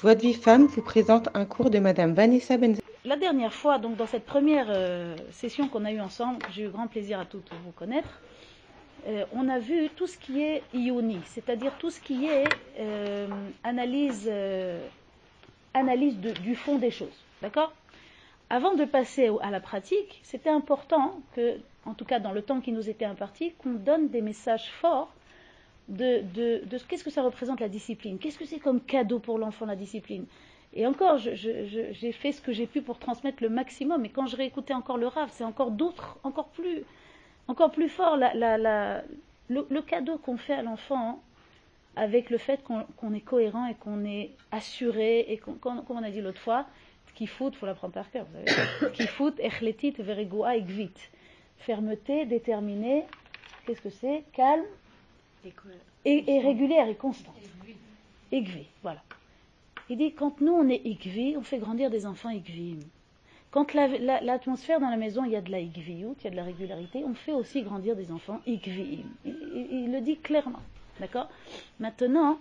Joie de vie femme vous présente un cours de Madame Vanessa Benz. La dernière fois, donc dans cette première euh, session qu'on a eue ensemble, j'ai eu grand plaisir à toutes vous connaître, euh, on a vu tout ce qui est ioni, c'est-à-dire tout ce qui est euh, analyse, analyse du fond des choses. D'accord? Avant de passer à la pratique, c'était important que, en tout cas dans le temps qui nous était imparti, qu'on donne des messages forts de, de, de ce- qu'est-ce que ça représente la discipline, qu'est-ce que c'est comme cadeau pour l'enfant la discipline? Et encore, j'ai fait ce que j'ai pu pour transmettre le maximum, et quand je réécoutais encore le Rav, c'est encore d'autres, encore plus, encore plus fort le, cadeau qu'on fait à l'enfant avec le fait qu'on est cohérent et qu'on est assuré, et qu'on, comme on a dit l'autre fois, qui fout, faut l'apprendre par cœur, vous savez, qui fout, echletit, verigoa, ekvit. Fermeté, déterminé, qu'est-ce que c'est? Calme, et, régulière et constante. Igvi, voilà. Il dit quand nous on est igvi, on fait grandir des enfants igvi. Quand la- la- l'atmosphère dans la maison, il y a de la igviout, il y a de la régularité, on fait aussi grandir des enfants igviim. Il, il- il le dit clairement. D'accord? Maintenant,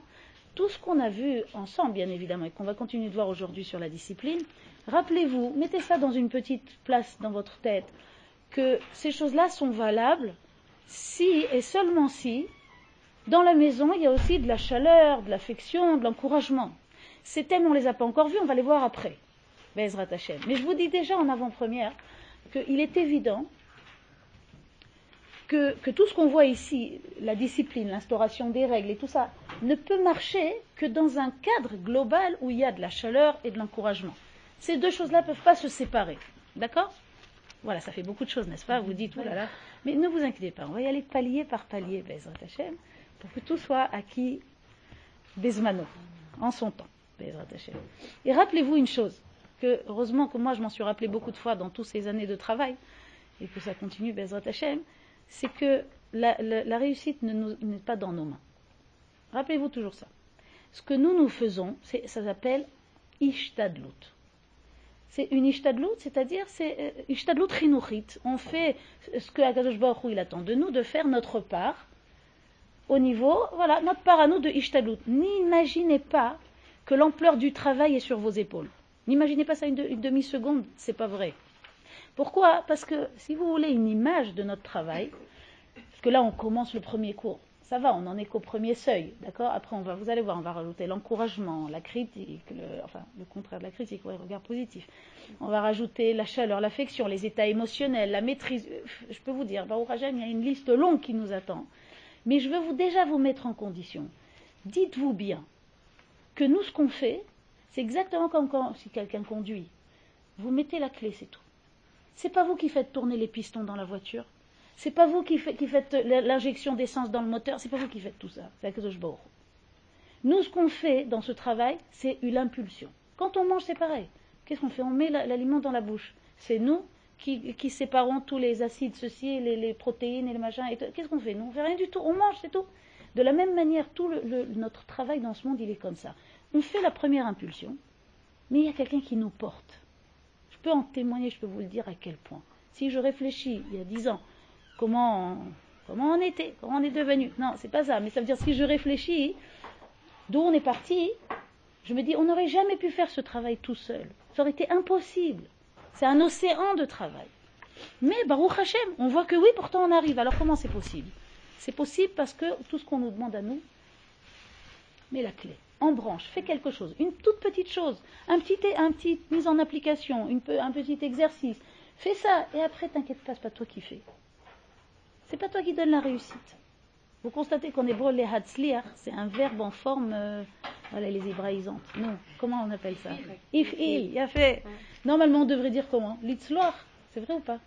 tout ce qu'on a vu ensemble, bien évidemment, et qu'on va continuer de voir aujourd'hui sur la discipline, rappelez-vous, mettez ça dans une petite place dans votre tête, que ces choses-là sont valables si et seulement si dans la maison, il y a aussi de la chaleur, de l'affection, de l'encouragement. Ces thèmes, on ne les a pas encore vus, on va les voir après. Mais je vous dis déjà en avant-première qu'il est évident que, que tout ce qu'on voit ici, la discipline, l'instauration des règles et tout ça, ne peut marcher que dans un cadre global où il y a de la chaleur et de l'encouragement. Ces deux choses-là ne peuvent pas se séparer. D'accord? Voilà, ça fait beaucoup de choses, n'est-ce pas? Vous dites, oh là là. Mais ne vous inquiétez pas, on va y aller palier par palier, Bezrat Hashem, pour que tout soit acquis Bezmano, en son temps. Bezrat Hashem. Et rappelez-vous une chose, que heureusement que moi je m'en suis rappelé beaucoup de fois dans toutes ces années de travail, et que ça continue, Bezrat Hashem, c'est que la, la- la réussite ne n'est pas dans nos mains. Rappelez-vous toujours ça. Ce que nous, nous faisons, ça s'appelle Ishtadlut. C'est une Ishtadlut, c'est-à-dire c'est euh, Ishtadlut. On fait ce que Akadosh Baruch Hu, il attend de nous, de faire notre part au niveau, voilà, notre part à nous de Ishtadlut. N'imaginez pas que l'ampleur du travail est sur vos épaules. N'imaginez pas ça une, de- une demi-seconde, c'est pas vrai. Pourquoi? Parce que si vous voulez une image de notre travail, parce que là on commence le premier cours, ça va, on n'en est qu'au premier seuil, d'accord? Après on va, vous allez voir, on va rajouter l'encouragement, la critique, le, enfin le contraire de la critique, ouais, regard positif. On va rajouter la chaleur, l'affection, les états émotionnels, la maîtrise. Je peux vous dire, Baruch Hashem, il y a une liste longue qui nous attend. Mais je veux déjà vous mettre en condition. Dites-vous bien que nous, ce qu'on fait, c'est exactement comme si quelqu'un conduit. Vous mettez la clé, c'est tout. C'est pas vous qui faites tourner les pistons dans la voiture. C'est pas vous qui, fait- qui faites l'injection d'essence dans le moteur. C'est pas vous qui faites tout ça. C'est. Nous, ce qu'on fait dans ce travail, c'est une impulsion. Quand on mange, c'est pareil. Qu'est-ce qu'on fait? On met la- l'aliment dans la bouche. C'est nous qui, qui séparons tous les acides, ceci, les, les protéines et les machins. Qu'est-ce qu'on fait? Nous, on fait rien du tout. On mange, c'est tout. De la même manière, tout notre travail dans ce monde, il est comme ça. On fait la première impulsion, mais il y a quelqu'un qui nous porte. Je peux en témoigner, je peux vous le dire à quel point. Si je réfléchis, il y a dix ans, comment on, comment on était, comment on est devenu. Non, c'est pas ça. Mais ça veut dire si je réfléchis, d'où on est parti, je me dis, on n'aurait jamais pu faire ce travail tout seul. Ça aurait été impossible. C'est un océan de travail. Mais Baruch Hashem, on voit que oui, pourtant on arrive. Alors comment c'est possible? C'est possible parce que tout ce qu'on nous demande à nous, mets la clé, en branche, fais quelque chose, une toute petite chose, un petit, mise en application, un petit exercice. Fais ça et après, t'inquiète pas, c'est pas toi qui fais. C'est pas toi qui donne la réussite. Vous constatez qu'en hébreu, les hatzliach, c'est un verbe en forme, euh, voilà, les hébraïsantes. Non, comment on appelle ça If, il, y a fait. Normalement, on devrait dire comment Litzloach, c'est vrai ou pas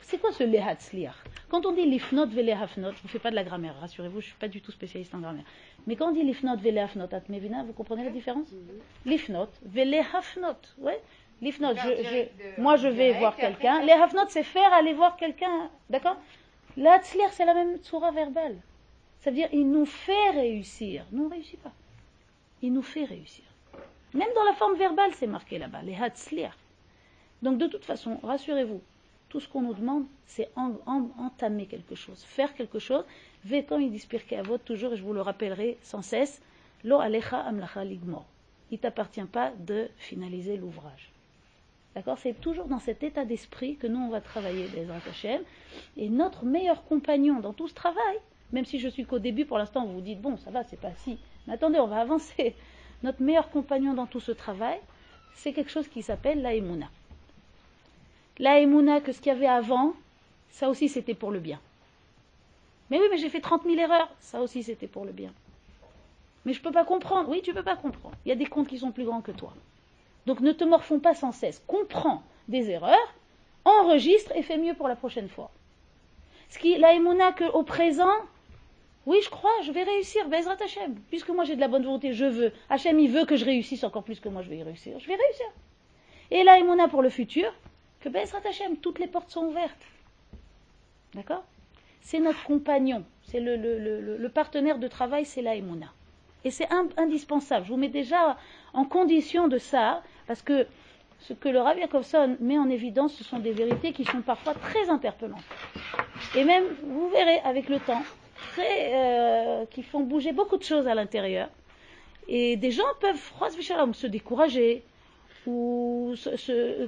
C'est quoi ce lehatzliach Quand on dit lifnot velehafnot, je ne vous fais pas de la grammaire, rassurez-vous, je ne suis pas du tout spécialiste en grammaire. Mais quand on dit lifnot velehafnot atmevina, vous comprenez la différence Lifnot velehafnot, ouais. Lifnot, je, je- moi je vais voir quelqu'un. Les hafnot, c'est faire aller voir quelqu'un, d'accord La hatzliach, c'est la même tsura verbale. Ça veut dire, il nous fait réussir. Nous, on ne réussit pas. Il nous fait réussir. Même dans la forme verbale, c'est marqué là-bas, les hatzliach. Donc, de toute façon, rassurez-vous, tout ce qu'on nous demande, c'est en- en- entamer quelque chose, faire quelque chose. Ve, comme il dit Pirkei Avot, toujours, et je vous le rappellerai sans cesse, lo alecha amlacha ligmor. il t'appartient pas de finaliser l'ouvrage. D'accord? C'est toujours dans cet état d'esprit que nous, on va travailler des Hashem. Et notre meilleur compagnon dans tout ce travail, même si je suis qu'au début, pour l'instant, vous vous dites, bon, ça va, c'est pas si. Attendez, on va avancer. Notre meilleur compagnon dans tout ce travail, c'est quelque chose qui s'appelle la Emouna. La Emouna, que ce qu'il y avait avant, ça aussi c'était pour le bien. Mais oui, mais j'ai fait 30 000 erreurs, ça aussi c'était pour le bien. Mais je ne peux pas comprendre. Oui, tu ne peux pas comprendre. Il y a des comptes qui sont plus grands que toi. Donc ne te morfonds pas sans cesse. Comprends des erreurs, enregistre et fais mieux pour la prochaine fois. Ce qui, la Emouna, qu'au présent, oui, je crois, je vais réussir, Bezrat Hachem. Puisque moi j'ai de la bonne volonté, je veux. Hachem, il veut que je réussisse encore plus que moi je vais y réussir. Je vais réussir. Et là, Emouna pour le futur, que Bezrat Hachem, toutes les portes sont ouvertes. D'accord? C'est notre compagnon, c'est le, partenaire de travail, c'est la Emouna. Et c'est indispensable. Je vous mets déjà en condition de ça, parce que ce que le Rav Yakovson met en évidence, ce sont des vérités qui sont parfois très interpellantes. Et même, vous verrez avec le temps, euh, qui font bouger beaucoup de choses à l'intérieur. Et des gens peuvent, se décourager ou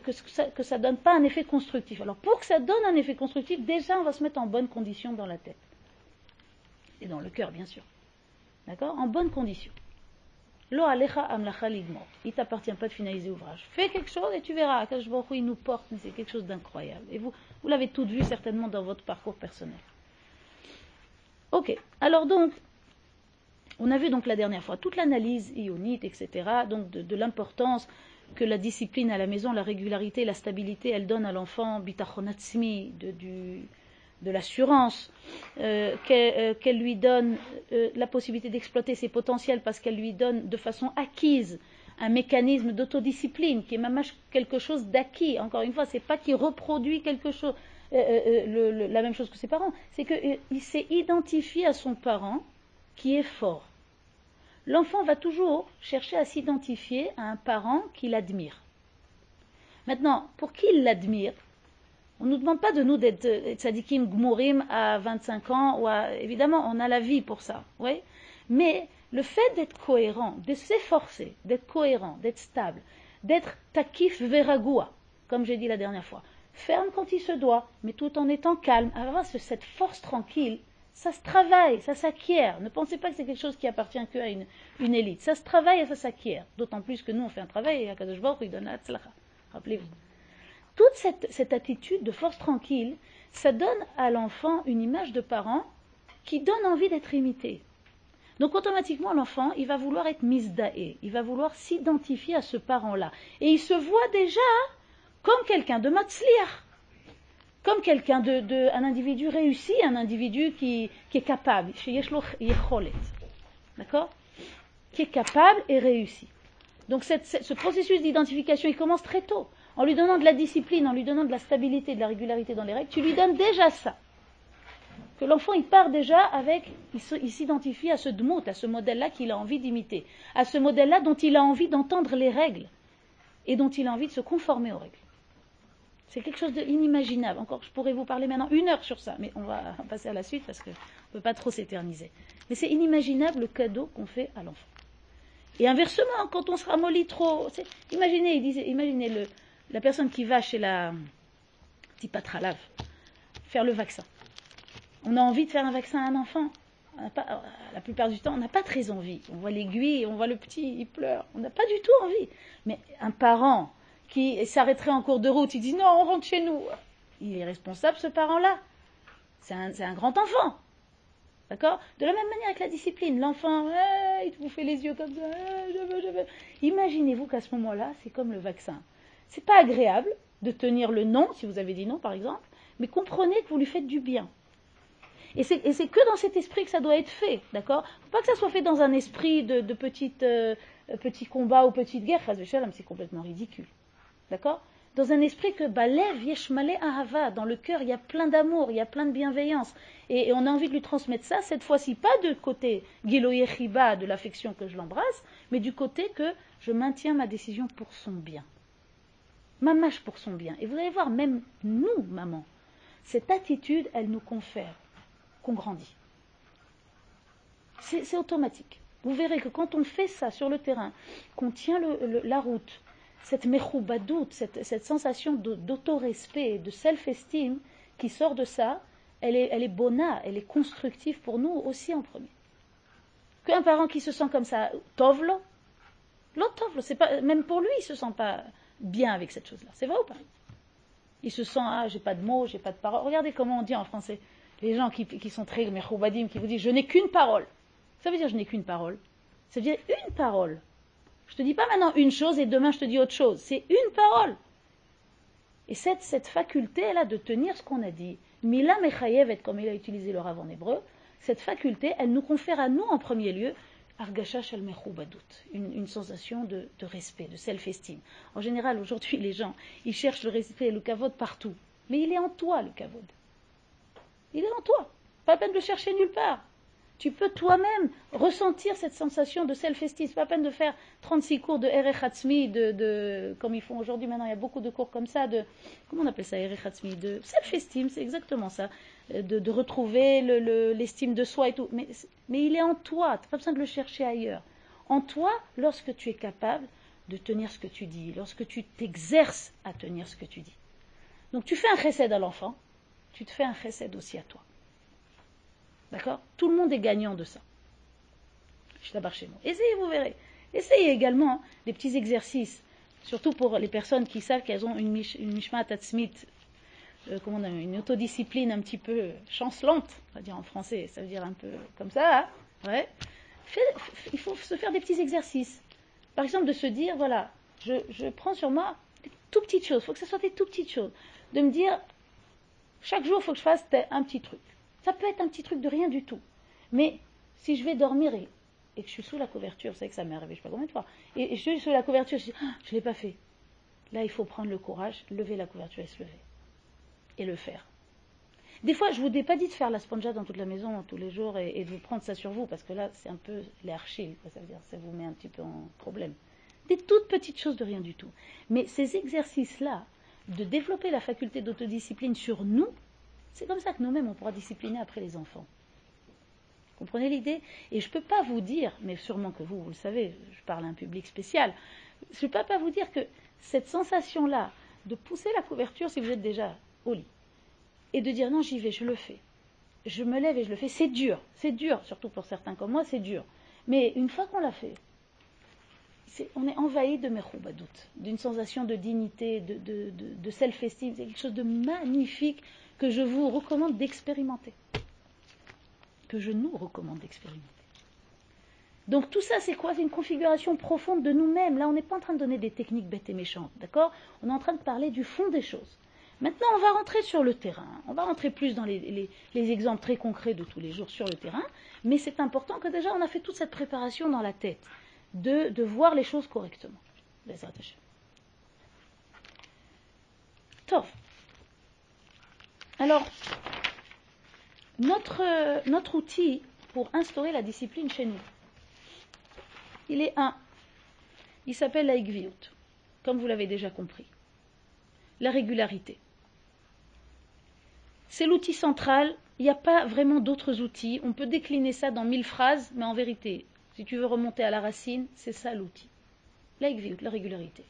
que, ça, que ça donne pas un effet constructif. Alors pour que ça donne un effet constructif, déjà on va se mettre en bonne condition dans la tête. Et dans le cœur, bien sûr. D'accord? En bonne condition. Lo alecha amlacha. Il t'appartient pas de finaliser l'ouvrage. Fais quelque chose et tu verras. Akash il nous porte, c'est quelque chose d'incroyable. Et vous, vous l'avez tout vu certainement dans votre parcours personnel. Ok, alors donc, on a vu donc la dernière fois toute l'analyse ionite, etc., donc de, l'importance que la discipline à la maison, la régularité, la stabilité, elle donne à l'enfant, bitachonatsmi, de, de l'assurance, euh, euh, qu'elle lui donne euh, la possibilité d'exploiter ses potentiels parce qu'elle lui donne de façon acquise un mécanisme d'autodiscipline qui est même quelque chose d'acquis. Encore une fois, c'est pas qu'il reproduit quelque chose, euh, euh, euh, la même chose que ses parents, c'est qu'il s'est identifié à son parent qui est fort. L'enfant va toujours chercher à s'identifier à un parent qu'il admire. Maintenant, pour qui il l'admire On ne nous demande pas de nous d'être tzadikim gmurim à 25 ans, ou évidemment, on a la vie pour ça, oui mais le fait d'être cohérent, de s'efforcer, d'être cohérent, d'être stable, d'être takif veragua, comme j'ai dit la dernière fois, ferme quand il se doit, mais tout en étant calme. Alors cette force tranquille, ça se travaille, ça s'acquiert. Ne pensez pas que c'est quelque chose qui appartient qu'à une, élite. Ça se travaille et ça s'acquiert. D'autant plus que nous, on fait un travail et Akadosh Baruch il donne la Rappelez-vous. Toute cette, cette, attitude de force tranquille, ça donne à l'enfant une image de parent qui donne envie d'être imité. Donc automatiquement, l'enfant, il va vouloir être misdaé, il va vouloir s'identifier à ce parent-là. Et il se voit déjà comme quelqu'un de matzliach, comme quelqu'un de, un individu réussi, un individu qui, est capable, d'accord? Qui est capable et réussi. Donc ce processus d'identification, il commence très tôt. En lui donnant de la discipline, en lui donnant de la stabilité, de la régularité dans les règles, tu lui donnes déjà ça. Que l'enfant, il part déjà avec, il s'identifie à ce dmout, à ce modèle-là qu'il a envie d'imiter, à ce modèle-là dont il a envie d'entendre les règles et dont il a envie de se conformer aux règles. C'est quelque chose d'inimaginable. Encore, je pourrais vous parler maintenant une heure sur ça, mais on va passer à la suite parce qu'on ne peut pas trop s'éterniser. Mais c'est inimaginable le cadeau qu'on fait à l'enfant. Et inversement, quand on se ramollit trop, imaginez, imaginez le, la personne qui va chez la tipatralave faire le vaccin. On a envie de faire un vaccin à un enfant. La plupart du temps, on n'a pas très envie. On voit l'aiguille, on voit le petit, il pleure. On n'a pas du tout envie. Mais un parent qui s'arrêterait en cours de route, il dit non, on rentre chez nous. Il est responsable, ce parent-là. C'est un, grand enfant. D'accord? De la même manière avec la discipline. L'enfant, il vous fait les yeux comme ça, je veux, je veux. Imaginez-vous qu'à ce moment-là, c'est comme le vaccin. C'est pas agréable de tenir le non, si vous avez dit non par exemple, mais comprenez que vous lui faites du bien. Et c'est que dans cet esprit que ça doit être fait, d'accord? Faut pas que ça soit fait dans un esprit de, petite, euh, petit combat ou petite guerre, c'est complètement ridicule. D'accord Dans un esprit que Balev Yeshmale Ahava, dans le cœur, il y a plein d'amour, il y a plein de bienveillance. Et, on a envie de lui transmettre ça, cette fois-ci, pas de côté Giloyechiba, de l'affection que je l'embrasse, mais du côté que je maintiens ma décision pour son bien. Ma mâche pour son bien. Et vous allez voir, même nous, maman, cette attitude, elle nous confère qu'on grandit. C'est automatique. Vous verrez que quand on fait ça sur le terrain, qu'on tient la route, cette mechoubadout, cette, cette sensation d'autorespect, de self-esteem qui sort de ça, elle est, elle est bona, elle est constructive pour nous aussi en premier. Qu'un parent qui se sent comme ça, tovlo, l'autre c'est pas, même pour lui, il se sent pas bien avec cette chose-là. C'est vrai ou pas? Il se sent, ah, j'ai pas de mots, j'ai pas de paroles. Regardez comment on dit en français. Les gens qui, qui sont très mechoubadim, qui vous disent, je n'ai qu'une parole. Ça veut dire je n'ai qu'une parole. Ça veut dire une parole. Je te dis pas maintenant une chose et demain je te dis autre chose. C'est une parole. Et cette, cette faculté-là de tenir ce qu'on a dit, Mila Mechayevet, comme il a utilisé le rav en hébreu, cette faculté, elle nous confère à nous en premier lieu Argasha Shal une, une sensation de, de respect, de self-esteem. En général, aujourd'hui, les gens, ils cherchent le respect et le kavod partout. Mais il est en toi, le kavod. Il est en toi. Pas la peine de le chercher nulle part tu peux toi-même ressentir cette sensation de self-esteem. C'est pas peine de faire 36 cours de Erechatzmi, de, de, comme ils font aujourd'hui maintenant, il y a beaucoup de cours comme ça, de, comment on appelle ça, Erechatzmi, de self-esteem, c'est exactement ça, euh, de, retrouver l'estime de soi et tout. Mais, mais il est en toi, tu n'as pas besoin de le chercher ailleurs. En toi, lorsque tu es capable de tenir ce que tu dis, lorsque tu t'exerces à tenir ce que tu dis. Donc tu fais un chesed à l'enfant, tu te fais un chesed aussi à toi. D'accord Tout le monde est gagnant de ça. Je d'abord chez moi. Essayez, vous verrez. Essayez également des petits exercices, surtout pour les personnes qui savent qu'elles ont une, une mishma tatsmit, euh, comment on une autodiscipline un petit peu chancelante, on va dire en français, ça veut dire un peu comme ça, hein ouais. il faut se faire des petits exercices. Par exemple, de se dire, voilà, je, je prends sur moi des tout petites choses, il faut que ce soit des tout petites choses. De me dire, chaque jour, il faut que je fasse un petit truc. Ça peut être un petit truc de rien du tout. Mais si je vais dormir et, que je suis sous la couverture, savez que ça m'est arrivé je ne sais pas combien de fois, et, je suis sous la couverture, je dis, ah, je ne l'ai pas fait. Là, il faut prendre le courage, lever la couverture et se lever. Et le faire. Des fois, je ne vous ai pas dit de faire la sponja dans toute la maison tous les jours et, de vous prendre ça sur vous, parce que là, c'est un peu l'archile, ça veut dire, ça vous met un petit peu en problème. Des toutes petites choses de rien du tout. Mais ces exercices-là, de développer la faculté d'autodiscipline sur nous, c'est comme ça que nous-mêmes, on pourra discipliner après les enfants. Comprenez l'idée? Et je ne peux pas vous dire, mais sûrement que vous, vous le savez, je parle à un public spécial, je ne peux pas vous dire que cette sensation-là de pousser la couverture si vous êtes déjà au lit et de dire non, j'y vais, je le fais. Je me lève et je le fais. C'est dur, c'est dur, surtout pour certains comme moi, c'est dur. Mais une fois qu'on l'a fait, on est envahi de meroubadout, d'une sensation de dignité, de, de, de self-esteem. C'est quelque chose de magnifique que je vous recommande d'expérimenter. Que je nous recommande d'expérimenter. Donc tout ça, c'est quoi? C'est une configuration profonde de nous-mêmes. Là, on n'est pas en train de donner des techniques bêtes et méchantes, d'accord? On est en train de parler du fond des choses. Maintenant, on va rentrer sur le terrain. On va rentrer plus dans les, exemples très concrets de tous les jours sur le terrain. Mais c'est important que déjà, on a fait toute cette préparation dans la tête, de, voir les choses correctement. Tof. Alors, notre, outil pour instaurer la discipline chez nous, il est un. Il s'appelle la comme vous l'avez déjà compris. La régularité. C'est l'outil central. Il n'y a pas vraiment d'autres outils. On peut décliner ça dans mille phrases, mais en vérité, si tu veux remonter à la racine, c'est ça l'outil. La la régularité.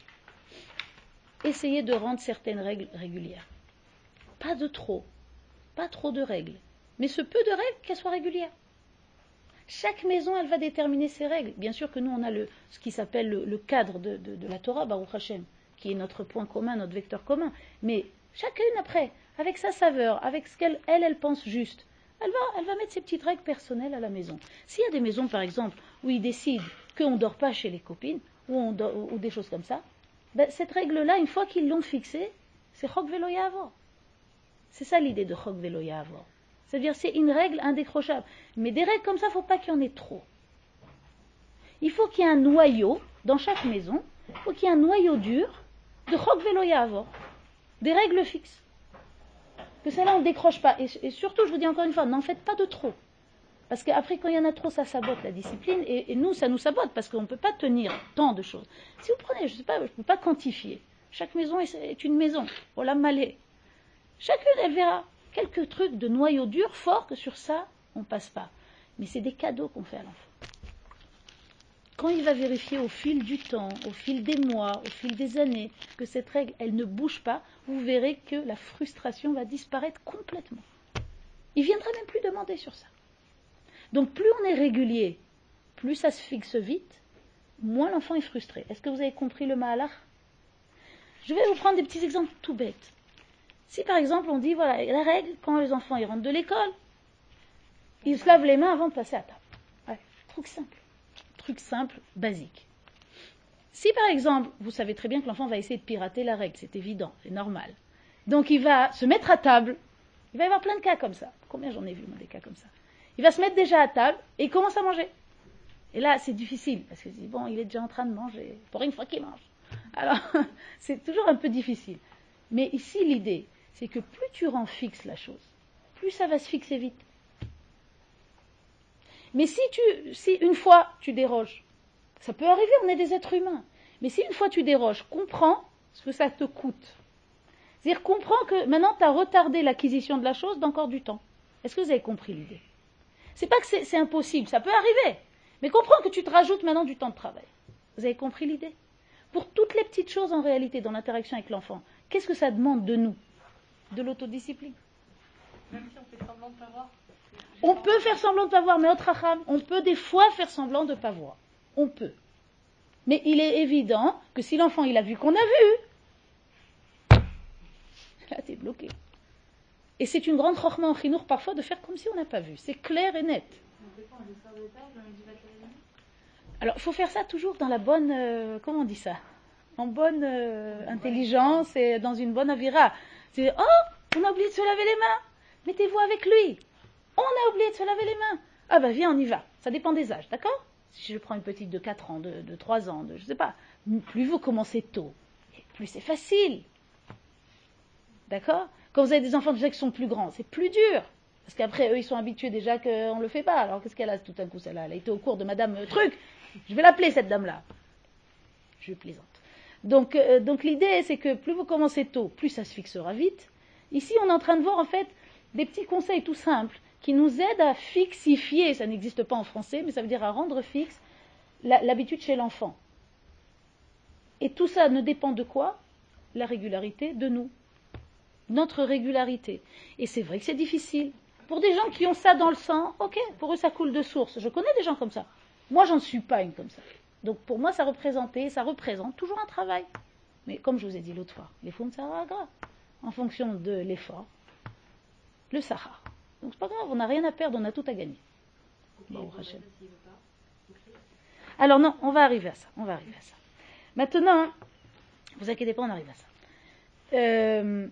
Essayez de rendre certaines règles régulières. Pas de trop, pas trop de règles, mais ce peu de règles qu'elles soient régulières. Chaque maison, elle va déterminer ses règles. Bien sûr que nous, on a ce qui s'appelle le, cadre de, la Torah, Baruch Hashem, qui est notre point commun, notre vecteur commun. Mais chacune après, avec sa saveur, avec ce qu'elle, elle, elle pense juste, elle va, mettre ses petites règles personnelles à la maison. S'il y a des maisons, par exemple, où ils décident qu'on ne dort pas chez les copines, ou, des choses comme ça, ben, cette règle-là, une fois qu'ils l'ont fixée, c'est Chok Veloyavo. C'est ça l'idée de Chok Veloya C'est-à-dire, c'est une règle indécrochable. Mais des règles comme ça, il ne faut pas qu'il y en ait trop. Il faut qu'il y ait un noyau dans chaque maison, il faut qu'il y ait un noyau dur de Chok Veloya Des règles fixes. Que celle-là, on ne décroche pas. Et, surtout, je vous dis encore une fois, n'en faites pas de trop. Parce qu'après, quand il y en a trop, ça sabote la discipline. Et, nous, ça nous sabote parce qu'on ne peut pas tenir tant de choses. Si vous prenez, je ne sais pas, je ne peux pas quantifier. Chaque maison est, une maison. Pour la malée. Chacune, elle verra quelques trucs de noyau dur fort que sur ça, on passe pas. Mais c'est des cadeaux qu'on fait à l'enfant. quand il va vérifier au fil du temps, au fil des mois, au fil des années, que cette règle, elle ne bouge pas, vous verrez que la frustration va disparaître complètement. Il viendra même plus demander sur ça. Donc plus on est régulier, plus ça se fixe vite, moins l'enfant est frustré. Est-ce que vous avez compris le mahalach Je vais vous prendre des petits exemples tout bêtes. Si par exemple on dit, voilà, la règle, quand les enfants rentrent de l'école, ils se lavent les mains avant de passer à table. Truc simple. Truc simple, basique. Si par exemple, vous savez très bien que l'enfant va essayer de pirater la règle, c'est évident, c'est normal. Donc il va se mettre à table. Il va y avoir plein de cas comme ça. Combien j'en ai vu, moi, des cas comme ça Il va se mettre déjà à table et il commence à manger. Et là, c'est difficile, parce que bon, il est déjà en train de manger, pour une fois qu'il mange. Alors, c'est toujours un peu difficile. Mais ici, l'idée, c'est que plus tu rends fixe la chose, plus ça va se fixer vite. Mais si tu, si une fois tu déroges, ça peut arriver, on est des êtres humains. Mais si une fois tu déroges, comprends ce que ça te coûte. C'est-à-dire, comprends que maintenant tu as retardé l'acquisition de la chose d'encore du temps. Est-ce que vous avez compris l'idée? C'est pas que c'est impossible, ça peut arriver. Mais comprends que tu te rajoutes maintenant du temps de travail. Vous avez compris l'idée? Pour toutes les petites choses en réalité dans l'interaction avec l'enfant, qu'est-ce que ça demande de nous? De l'autodiscipline. Même si on fait semblant de pas voir. On peut faire semblant de ne pas voir, mais autre on peut des fois faire semblant de ne pas voir. On peut. Mais il est évident que si l'enfant il a vu qu'on a vu, là t'es bloqué. Et c'est une grande rochma en chinour parfois de faire comme si on n'a pas vu. C'est clair et net. Alors, il faut faire ça toujours dans la bonne, euh, comment on dit ça? En bonne euh, intelligence et dans une bonne avira. C'est, oh, on a oublié de se laver les mains. Mettez-vous avec lui. On a oublié de se laver les mains. Ah ben viens, on y va. Ça dépend des âges, d'accord? Si je prends une petite de 4 ans, de, de 3 ans, de je sais pas, plus vous commencez tôt, plus c'est facile. D'accord? Quand vous avez des enfants déjà qui sont plus grands, c'est plus dur. Parce qu'après, eux, ils sont habitués déjà qu'on ne le fait pas. Alors qu'est-ce qu'elle a tout d'un coup, celle-là? Elle a été au cours de Madame euh, Truc. Je vais l'appeler, cette dame-là. Je plaisante. Donc, euh, donc l'idée, c'est que plus vous commencez tôt, plus ça se fixera vite. Ici, on est en train de voir, en fait, des petits conseils tout simples qui nous aide à fixifier, ça n'existe pas en français, mais ça veut dire à rendre fixe l'habitude chez l'enfant. Et tout ça ne dépend de quoi? La régularité de nous. Notre régularité. Et c'est vrai que c'est difficile. Pour des gens qui ont ça dans le sang, ok, pour eux ça coule de source. Je connais des gens comme ça. Moi, j'en suis pas une comme ça. Donc pour moi, ça représentait, ça représente toujours un travail. Mais comme je vous ai dit l'autre fois, les fonds de Sahara, en fonction de l'effort, le Sahara. Donc c'est pas grave, on n'a rien à perdre, on a tout à gagner. Alors non, on va arriver à ça. On va arriver à ça. Maintenant, vous inquiétez pas, on arrive à ça. Euh,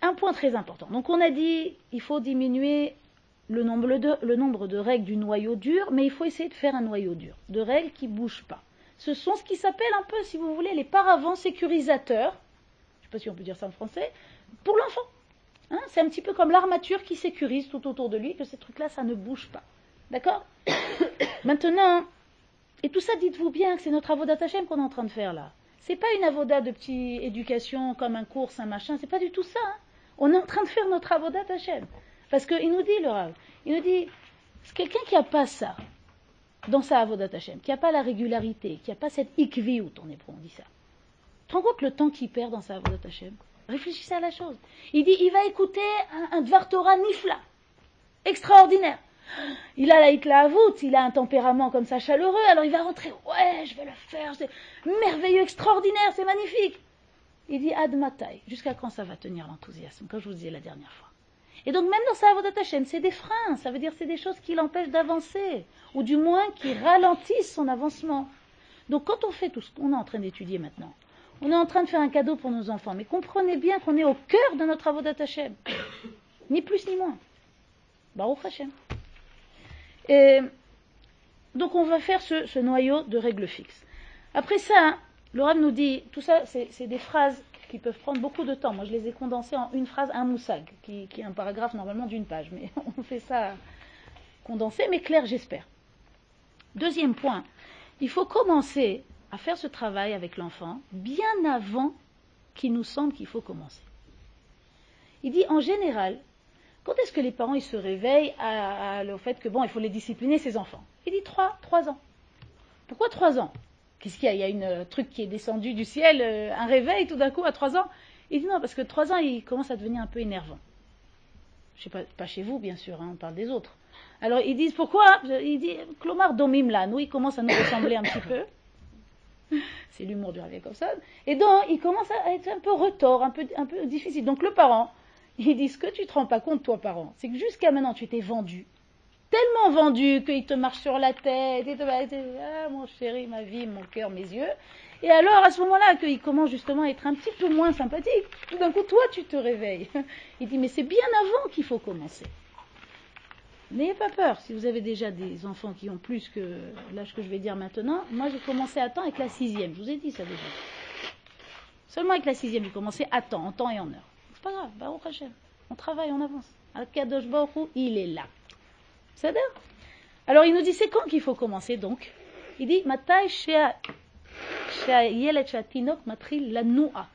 un point très important. Donc on a dit, il faut diminuer le nombre, de, le nombre de règles du noyau dur, mais il faut essayer de faire un noyau dur, de règles qui ne bougent pas. Ce sont ce qui s'appelle un peu, si vous voulez, les paravents sécurisateurs, je ne sais pas si on peut dire ça en français, pour l'enfant. Hein, c'est un petit peu comme l'armature qui sécurise tout autour de lui, que ces trucs-là, ça ne bouge pas. D'accord Maintenant, et tout ça, dites-vous bien que c'est notre avodat Hashem qu'on est en train de faire là. C'est pas une avoda de petite éducation comme un cours, un machin, c'est pas du tout ça. Hein. On est en train de faire notre avodat Hashem. Parce qu'il nous dit, le Rav, il nous dit, c'est quelqu'un qui n'a pas ça dans sa avodat Hashem, qui n'a pas la régularité, qui n'a pas cette ikvi ou ton époux, on dit ça. Tu rends compte le temps qu'il perd dans sa avodat Hashem? Réfléchissez à la chose. Il dit, il va écouter un, un Dvar Torah nifla, extraordinaire. Il a la hitlaavout, il a un tempérament comme ça chaleureux, alors il va rentrer, ouais, je vais le faire, c'est merveilleux, extraordinaire, c'est magnifique. Il dit admatai, jusqu'à quand ça va tenir l'enthousiasme, comme je vous disais la dernière fois? Et donc même dans sa avodat Hashem, c'est des freins, ça veut dire c'est des choses qui l'empêchent d'avancer, ou du moins qui ralentissent son avancement. Donc quand on fait tout ce qu'on est en train d'étudier maintenant, on est en train de faire un cadeau pour nos enfants. Mais comprenez bien qu'on est au cœur de notre travaux Hashem. Ni plus ni moins. Baruch Hashem. Donc on va faire ce, noyau de règles fixes. Après ça, hein, nous dit, tout ça, c'est des phrases qui peuvent prendre beaucoup de temps. Moi, je les ai condensées en une phrase, un moussag, qui, est un paragraphe normalement d'une page. Mais on fait ça condensé, mais clair, j'espère. Deuxième point, il faut commencer à faire ce travail avec l'enfant bien avant qu'il nous semble qu'il faut commencer. Il dit en général, quand est-ce que les parents ils se réveillent au fait que bon, il faut les discipliner ces enfants? Il dit 3, 3 ans. Pourquoi 3 ans? Qu'est-ce qu'il y a? Il y a une euh, truc qui est descendu du ciel, euh, un réveil tout d'un coup à 3 ans Il dit non, parce que 3 ans, il commence à devenir un peu énervant. Je sais pas, pas chez vous, bien sûr, hein, on parle des autres. Alors ils disent pourquoi? Il dit Clomar domim là, nous il commence à nous ressembler un petit peu. C'est l'humour du réveil comme ça. Et donc il commence à être un peu peu, un peu difficile. Donc le parent, il dit ce que tu te rends pas compte, toi parent, c'est que jusqu'à maintenant tu t'es vendu, tellement vendu qu'il te marche sur la tête, et te ah mon chéri, ma vie, mon cœur, mes yeux. Et alors à ce moment-là qu'il commence justement à être un petit peu moins sympathique, tout d'un coup toi tu te réveilles. Il dit mais c'est bien avant qu'il faut commencer. N'ayez pas peur, si vous avez déjà des enfants qui ont plus que l'âge que je vais dire maintenant. Moi, j'ai commencé à temps avec la sixième. Je vous ai dit ça déjà. Seulement avec la sixième, j'ai commencé à temps, en temps et en heure. C'est pas grave, Baruch Hashem. On travaille, on avance. Al-Kadosh il est là. C'est Alors, il nous dit, c'est quand qu'il faut commencer, donc? Il dit, Matai Yelet Shatinok Matril la Noua,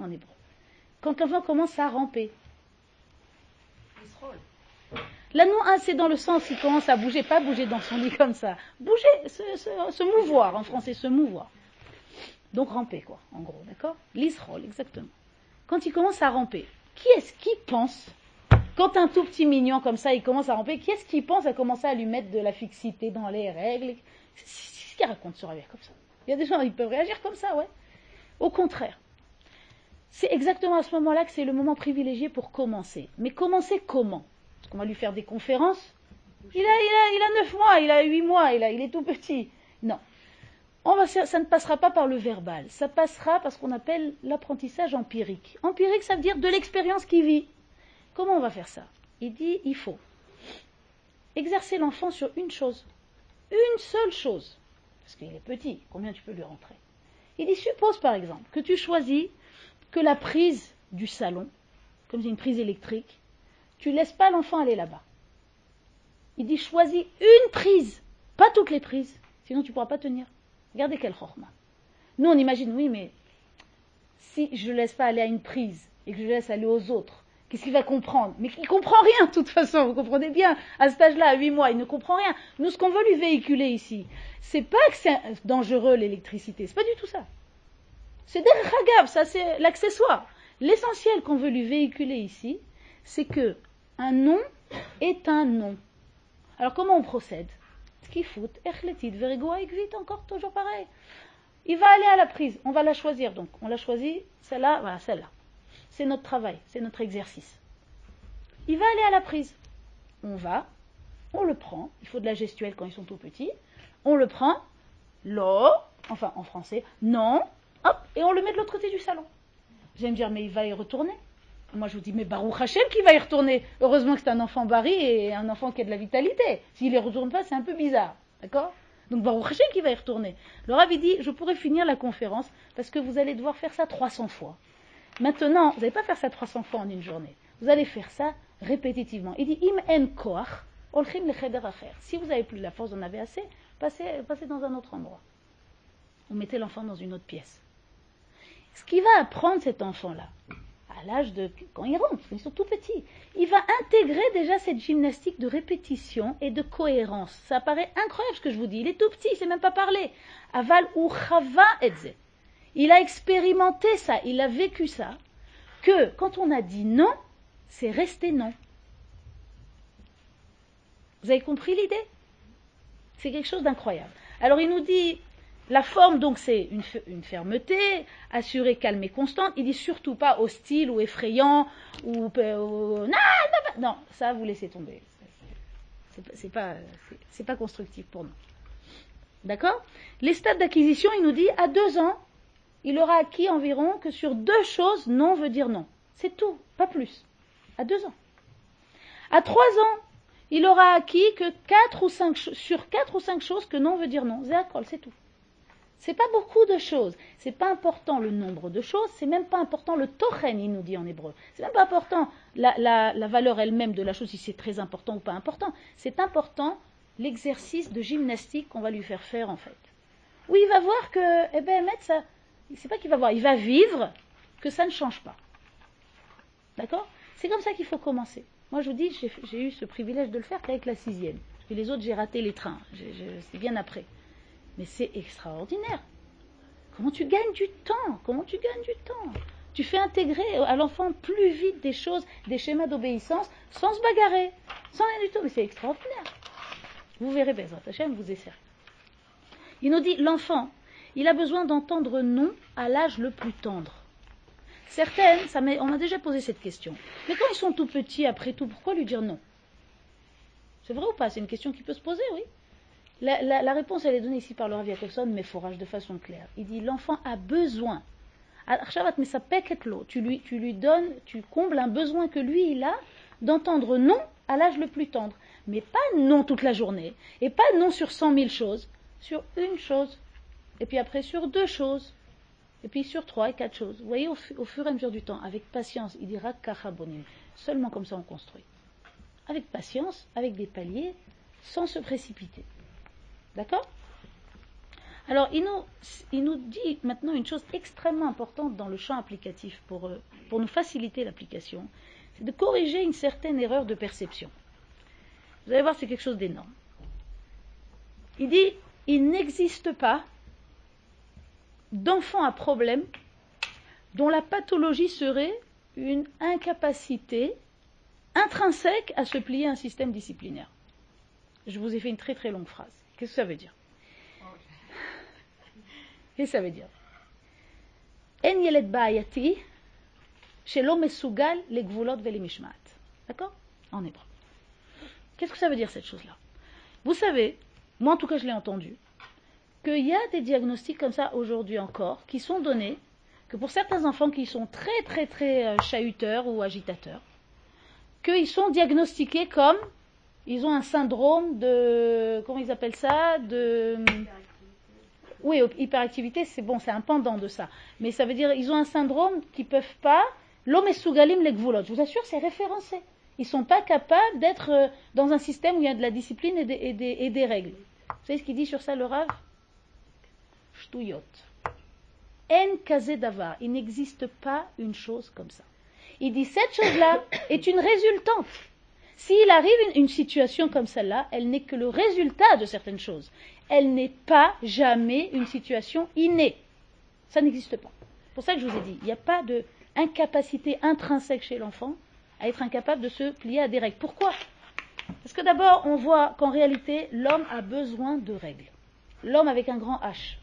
en hébreu. Quand l'enfant commence à ramper. La noix, c'est dans le sens, il commence à bouger, pas bouger dans son lit comme ça. Bouger, se, mouvoir, en français, se mouvoir. Donc ramper, quoi, en gros, d'accord? L'isrol, exactement. Quand il commence à ramper, qui est-ce qui pense quand un tout petit mignon comme ça, il commence à ramper, qui est-ce qui pense à commencer à lui mettre de la fixité dans les règles? C'est ce qu'il raconte sur réveil comme ça? Il y a des gens qui peuvent réagir comme ça, ouais. Au contraire. C'est exactement à ce moment-là que c'est le moment privilégié pour commencer. Mais commencer comment? On va lui faire des conférences. Il a, il a, il a 9 mois, il a 8 mois, il, est tout petit. Non. Ça ne passera pas par le verbal, ça passera par ce qu'on appelle l'apprentissage empirique. Empirique, ça veut dire de l'expérience qui vit. Comment on va faire ça? Il dit, il faut exercer l'enfant sur une chose. Une seule chose. Parce qu'il est petit, combien tu peux lui rentrer? Il dit, suppose par exemple que tu choisis que la prise du salon, comme c'est une prise électrique, tu laisses pas l'enfant aller là-bas. Il dit choisis une prise, pas toutes les prises, sinon tu ne pourras pas tenir. Regardez quel chorma. Nous on imagine, oui, mais si je ne laisse pas aller à une prise et que je laisse aller aux autres, qu'est-ce qu'il va comprendre? Mais il comprend rien de toute façon, vous comprenez bien. À cet âge-là, à 8 mois, il ne comprend rien. Nous, ce qu'on veut lui véhiculer ici, c'est pas que c'est dangereux l'électricité, c'est pas du tout ça. C'est des ça c'est l'accessoire. L'essentiel qu'on veut lui véhiculer ici, c'est que un nom est un nom. Alors comment on procède? Fout Echletit, vite encore toujours pareil. Il va aller à la prise, on va la choisir donc. On l'a choisi, celle-là, voilà, celle-là. C'est notre travail, c'est notre exercice. Il va aller à la prise. On va, on le prend, il faut de la gestuelle quand ils sont tout petits. On le prend, l'eau, enfin en français, non, hop, et on le met de l'autre côté du salon. Vous allez me dire, mais il va y retourner. Moi, je vous dis, mais Baruch Hashem qui va y retourner. Heureusement que c'est un enfant Barry et un enfant qui a de la vitalité. S'il y retourne pas, c'est un peu bizarre. D'accord? Donc Baruch Hashem qui va y retourner. Le Rabbi dit, je pourrais finir la conférence parce que vous allez devoir faire ça 300 fois. Maintenant, vous n'allez pas faire ça 300 fois en une journée. Vous allez faire ça répétitivement. Il dit, im en koach, olchim Si vous n'avez plus la force, vous en avez assez, passez, dans un autre endroit. Vous mettez l'enfant dans une autre pièce. Ce qui va apprendre cet enfant-là, à l'âge de quand il rentre, ils sont tout petits. Il va intégrer déjà cette gymnastique de répétition et de cohérence. Ça paraît incroyable ce que je vous dis. Il est tout petit, il ne sait même pas parler. Aval ou chava etze. Il a expérimenté ça, il a vécu ça. Que quand on a dit non, c'est resté non. Vous avez compris l'idée? C'est quelque chose d'incroyable. Alors il nous dit la forme, donc, c'est une, fermeté, assurée, calme et constante. Il dit surtout pas hostile ou effrayant ou, non, non, ça vous laissez tomber. C'est pas, c'est pas constructif pour nous. D'accord? Les stades d'acquisition, il nous dit à deux ans, il aura acquis environ que sur deux choses, non veut dire non. C'est tout, pas plus. À deux ans. À trois ans, il aura acquis que sur quatre ou cinq choses que non veut dire non. C'est tout. C'est pas beaucoup de choses. C'est pas important le nombre de choses. C'est même pas important le tochen, il nous dit en hébreu. C'est même pas important la, valeur elle-même de la chose, si c'est très important ou pas important. C'est important l'exercice de gymnastique qu'on va lui faire faire en fait. Oui, il va voir que, eh ben, ça, c'est pas qu'il va voir, il va vivre que ça ne change pas. D'accord? C'est comme ça qu'il faut commencer. Moi, je vous dis, j'ai eu ce privilège de le faire qu'avec la sixième. Puis les autres, j'ai raté les trains. C'est bien après. Mais c'est extraordinaire. Comment tu gagnes du temps? Comment tu gagnes du temps? Tu fais intégrer à l'enfant plus vite des choses, des schémas d'obéissance, sans se bagarrer, sans rien du tout. Mais c'est extraordinaire. Vous verrez, Bezrat Hachem, vous essaierez. Il nous dit, l'enfant, il a besoin d'entendre non à l'âge le plus tendre. Certaines, ça on m'a déjà posé cette question. Mais quand ils sont tout petits, après tout, pourquoi lui dire non? C'est vrai ou pas? C'est une question qui peut se poser, oui. La, réponse, elle est donnée ici par Rav Jacobson, mais forage de façon claire. Il dit l'enfant a besoin. mais ça l'eau. Tu lui, tu lui donnes, tu combles un besoin que lui, il a d'entendre non à l'âge le plus tendre. Mais pas non toute la journée. Et pas non sur cent mille choses. Sur une chose. Et puis après sur deux choses. Et puis sur trois et quatre choses. Vous voyez, au, fur et à mesure du temps, avec patience, il dira kachabonim. Seulement comme ça on construit. Avec patience, avec des paliers, sans se précipiter. D'accord? Alors, il nous, il nous, dit maintenant une chose extrêmement importante dans le champ applicatif pour, euh, pour nous faciliter l'application, c'est de corriger une certaine erreur de perception. Vous allez voir, c'est quelque chose d'énorme. Il dit, il n'existe pas d'enfant à problème dont la pathologie serait une incapacité intrinsèque à se plier à un système disciplinaire. Je vous ai fait une très très longue phrase. Qu'est-ce que ça veut dire? Qu'est-ce que ça veut dire? D'accord? En hébreu. Qu'est-ce que ça veut dire cette chose-là? Vous savez, moi en tout cas je l'ai entendu, qu'il y a des diagnostics comme ça aujourd'hui encore qui sont donnés que pour certains enfants qui sont très très très euh, chahuteurs ou agitateurs, qu'ils sont diagnostiqués comme ils ont un syndrome de. Comment ils appellent ça De. Oui, hyperactivité, c'est bon, c'est un pendant de ça. Mais ça veut dire ils ont un syndrome qui peuvent pas. L'homme est sougalim les Je vous assure, c'est référencé. Ils sont pas capables d'être euh, dans un système où il y a de la discipline et des, et des, règles. Vous savez ce qu'il dit sur ça, le Rav? En davar. Il n'existe pas une chose comme ça. Il dit cette chose-là est une résultante. S'il arrive une, situation comme celle-là, elle n'est que le résultat de certaines choses. Elle n'est pas jamais une situation innée. Ça n'existe pas. C'est pour ça que je vous ai dit, il n'y a pas d'incapacité intrinsèque chez l'enfant à être incapable de se plier à des règles. Pourquoi? Parce que d'abord, on voit qu'en réalité, l'homme a besoin de règles. L'homme avec un grand H.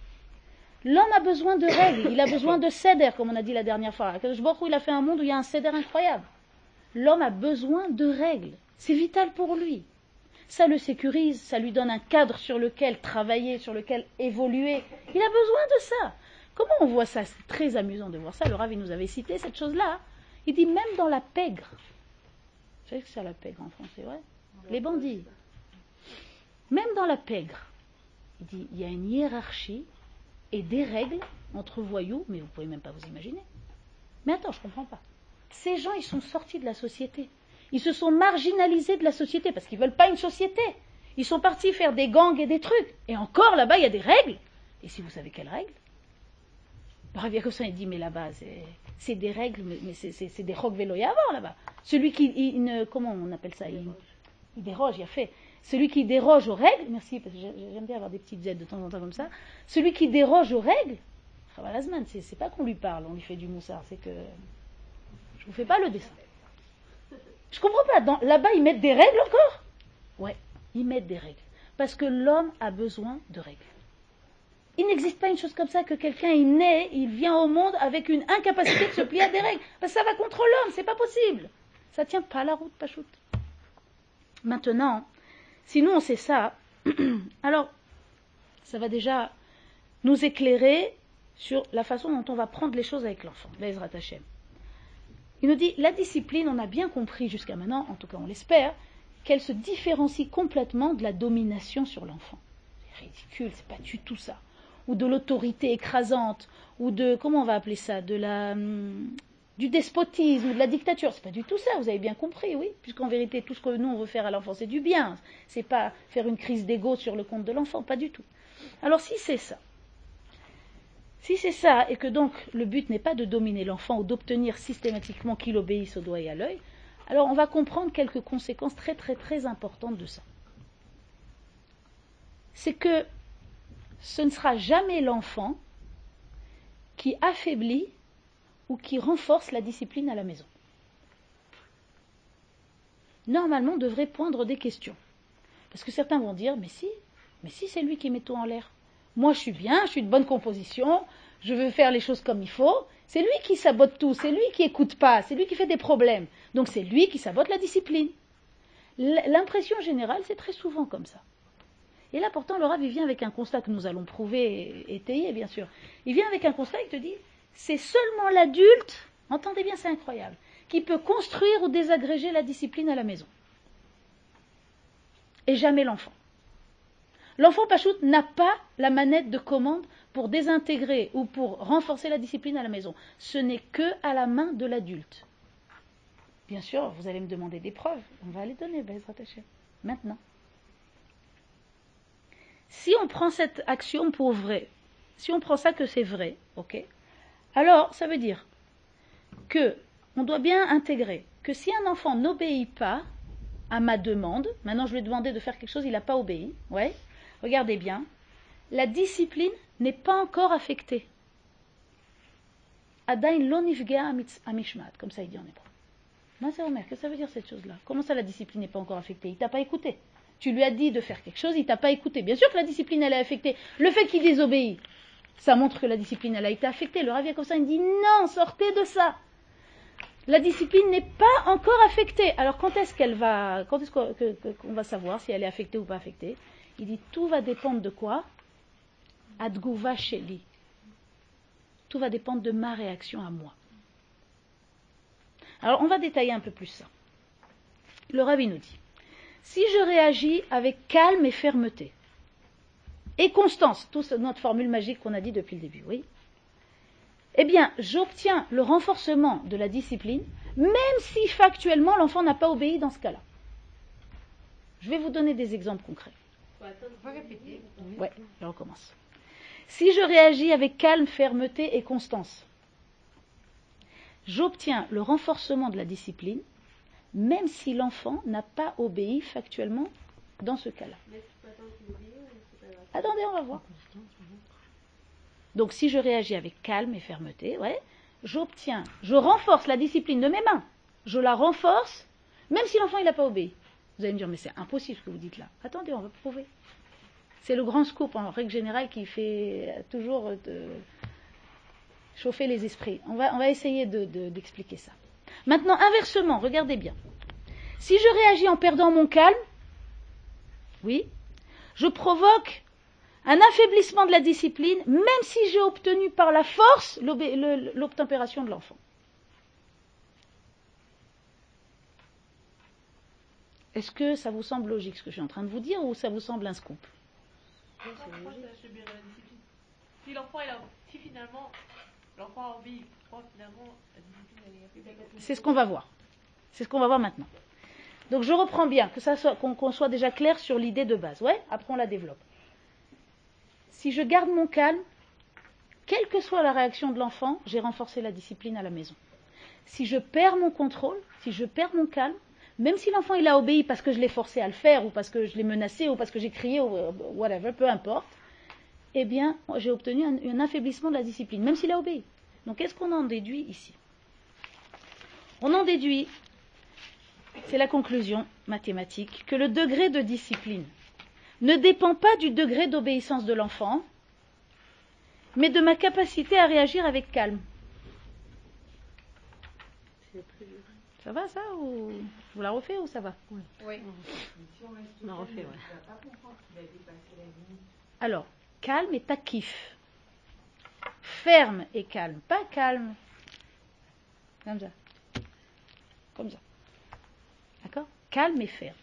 L'homme a besoin de règles, il a besoin de céder, comme on a dit la dernière fois. Il a fait un monde où il y a un céder incroyable. L'homme a besoin de règles. C'est vital pour lui. Ça le sécurise, ça lui donne un cadre sur lequel travailler, sur lequel évoluer. Il a besoin de ça. Comment on voit ça? C'est très amusant de voir ça. Le Rav, nous avait cité cette chose-là. Il dit même dans la pègre. Vous savez que c'est la pègre en français, ouais? Les bandits. Même dans la pègre, il dit il y a une hiérarchie et des règles entre voyous, mais vous pouvez même pas vous imaginer. Mais attends, je ne comprends pas. Ces gens, ils sont sortis de la société. Ils se sont marginalisés de la société parce qu'ils ne veulent pas une société. Ils sont partis faire des gangs et des trucs. Et encore là-bas, il y a des règles. Et si vous savez quelles règles? Rav ça, il dit, mais là-bas, c'est des règles, mais c'est des rocs vélo avant là-bas. Celui qui, comment on appelle ça? Il, déroge, il a fait. Celui qui déroge aux règles, merci, parce que j'aime bien avoir des petites aides de temps en temps comme ça. Celui qui déroge aux règles, c'est pas qu'on lui parle, on lui fait du moussard, c'est que. Je vous fais pas le dessin. Je comprends pas. Là-bas, ils mettent des règles encore? Ouais, ils mettent des règles. Parce que l'homme a besoin de règles. Il n'existe pas une chose comme ça que quelqu'un est né, il vient au monde avec une incapacité de se plier à des règles. Parce que ça va contre l'homme, c'est pas possible. Ça tient pas la route, Pachout. Maintenant, si nous on sait ça, alors ça va déjà nous éclairer sur la façon dont on va prendre les choses avec l'enfant, l'Ezrat Hashem. Il nous dit, la discipline, on a bien compris jusqu'à maintenant, en tout cas on l'espère, qu'elle se différencie complètement de la domination sur l'enfant. C'est ridicule, c'est pas du tout ça. Ou de l'autorité écrasante, ou de, comment on va appeler ça, de la, hum, du despotisme, de la dictature. C'est pas du tout ça, vous avez bien compris, oui. Puisqu'en vérité, tout ce que nous on veut faire à l'enfant, c'est du bien. C'est pas faire une crise d'ego sur le compte de l'enfant, pas du tout. Alors si c'est ça, si c'est ça, et que donc le but n'est pas de dominer l'enfant ou d'obtenir systématiquement qu'il obéisse au doigt et à l'œil, alors on va comprendre quelques conséquences très très très importantes de ça. c'est que ce ne sera jamais l'enfant qui affaiblit ou qui renforce la discipline à la maison. Normalement, on devrait poindre des questions. Parce que certains vont dire, mais si, mais si c'est lui qui met tout en l'air. Moi, je suis bien, je suis de bonne composition, je veux faire les choses comme il faut. C'est lui qui sabote tout, c'est lui qui écoute pas, c'est lui qui fait des problèmes. Donc c'est lui qui sabote la discipline. L'impression générale, c'est très souvent comme ça. Et là, pourtant, le il vient avec un constat que nous allons prouver, étayer, bien sûr. Il vient avec un constat, il te dit, c'est seulement l'adulte, entendez bien, c'est incroyable, qui peut construire ou désagréger la discipline à la maison. Et jamais l'enfant. L'enfant Pachout n'a pas la manette de commande pour désintégrer ou pour renforcer la discipline à la maison. Ce n'est que à la main de l'adulte. Bien sûr, vous allez me demander des preuves. On va les donner, maintenant. Si on prend cette action pour vrai, si on prend ça que c'est vrai, ok, alors ça veut dire que on doit bien intégrer que si un enfant n'obéit pas à ma demande, maintenant je lui ai demandé de faire quelque chose, il n'a pas obéi, ouais, regardez bien, la discipline n'est pas encore affectée. Adain lonifga amishmat, comme ça il dit en hébreu. Qu'est-ce que ça veut dire cette chose-là? Comment ça la discipline n'est pas encore affectée? Il t'a pas écouté. Tu lui as dit de faire quelque chose, il t'a pas écouté. Bien sûr que la discipline elle est affectée. Le fait qu'il désobéit, ça montre que la discipline a été affectée. Le ça il dit non, sortez de ça. La discipline n'est pas encore affectée. Alors quand est-ce qu'elle va, quand est-ce qu'on va savoir si elle est affectée ou pas affectée? Il dit tout va dépendre de quoi? Adgouva Sheli. Tout va dépendre de ma réaction à moi. Alors on va détailler un peu plus ça. Le rabbi nous dit si je réagis avec calme et fermeté, et constance, toute notre formule magique qu'on a dit depuis le début, oui, eh bien, j'obtiens le renforcement de la discipline, même si factuellement l'enfant n'a pas obéi dans ce cas-là. Je vais vous donner des exemples concrets. Oui, je recommence. Si je réagis avec calme, fermeté et constance, j'obtiens le renforcement de la discipline, même si l'enfant n'a pas obéi factuellement dans ce cas-là. Attendez, on va voir. Donc si je réagis avec calme et fermeté, ouais, j'obtiens, je renforce la discipline de mes mains. Je la renforce, même si l'enfant n'a pas obéi. Vous allez me dire, mais c'est impossible ce que vous dites là. Attendez, on va prouver. C'est le grand scoop en règle générale qui fait toujours de chauffer les esprits. On va, on va essayer d'expliquer ça. Maintenant, inversement, regardez bien. Si je réagis en perdant mon calme, oui, je provoque un affaiblissement de la discipline, même si j'ai obtenu par la force l'obtempération de l'enfant. Est-ce que ça vous semble logique ce que je suis en train de vous dire ou ça vous semble un scoop? Si l'enfant si finalement l'enfant a envie, finalement C'est ce qu'on va voir. C'est ce qu'on va voir maintenant. Donc je reprends bien, que ça soit, qu'on soit déjà clair sur l'idée de base. Ouais, après on la développe si je garde mon calme, quelle que soit la réaction de l'enfant, j'ai renforcé la discipline à la maison. Si je perds mon contrôle, si je perds mon calme, même si l'enfant a obéi parce que je l'ai forcé à le faire, ou parce que je l'ai menacé, ou parce que j'ai crié, ou euh, whatever, peu importe, eh bien, j'ai obtenu un, un, affaiblissement de la discipline, même s'il a obéi. Donc, qu'est-ce qu'on en déduit ici? On en déduit, c'est la conclusion mathématique, que le degré de discipline ne dépend pas du degré d'obéissance de l'enfant, mais de ma capacité à réagir avec calme. Ça va ça ou vous la refait ou ça va? Oui. On la refait, ouais. Alors, calme et takif. Ferme et calme, pas calme. Comme ça. Comme ça. D'accord? Calme et ferme.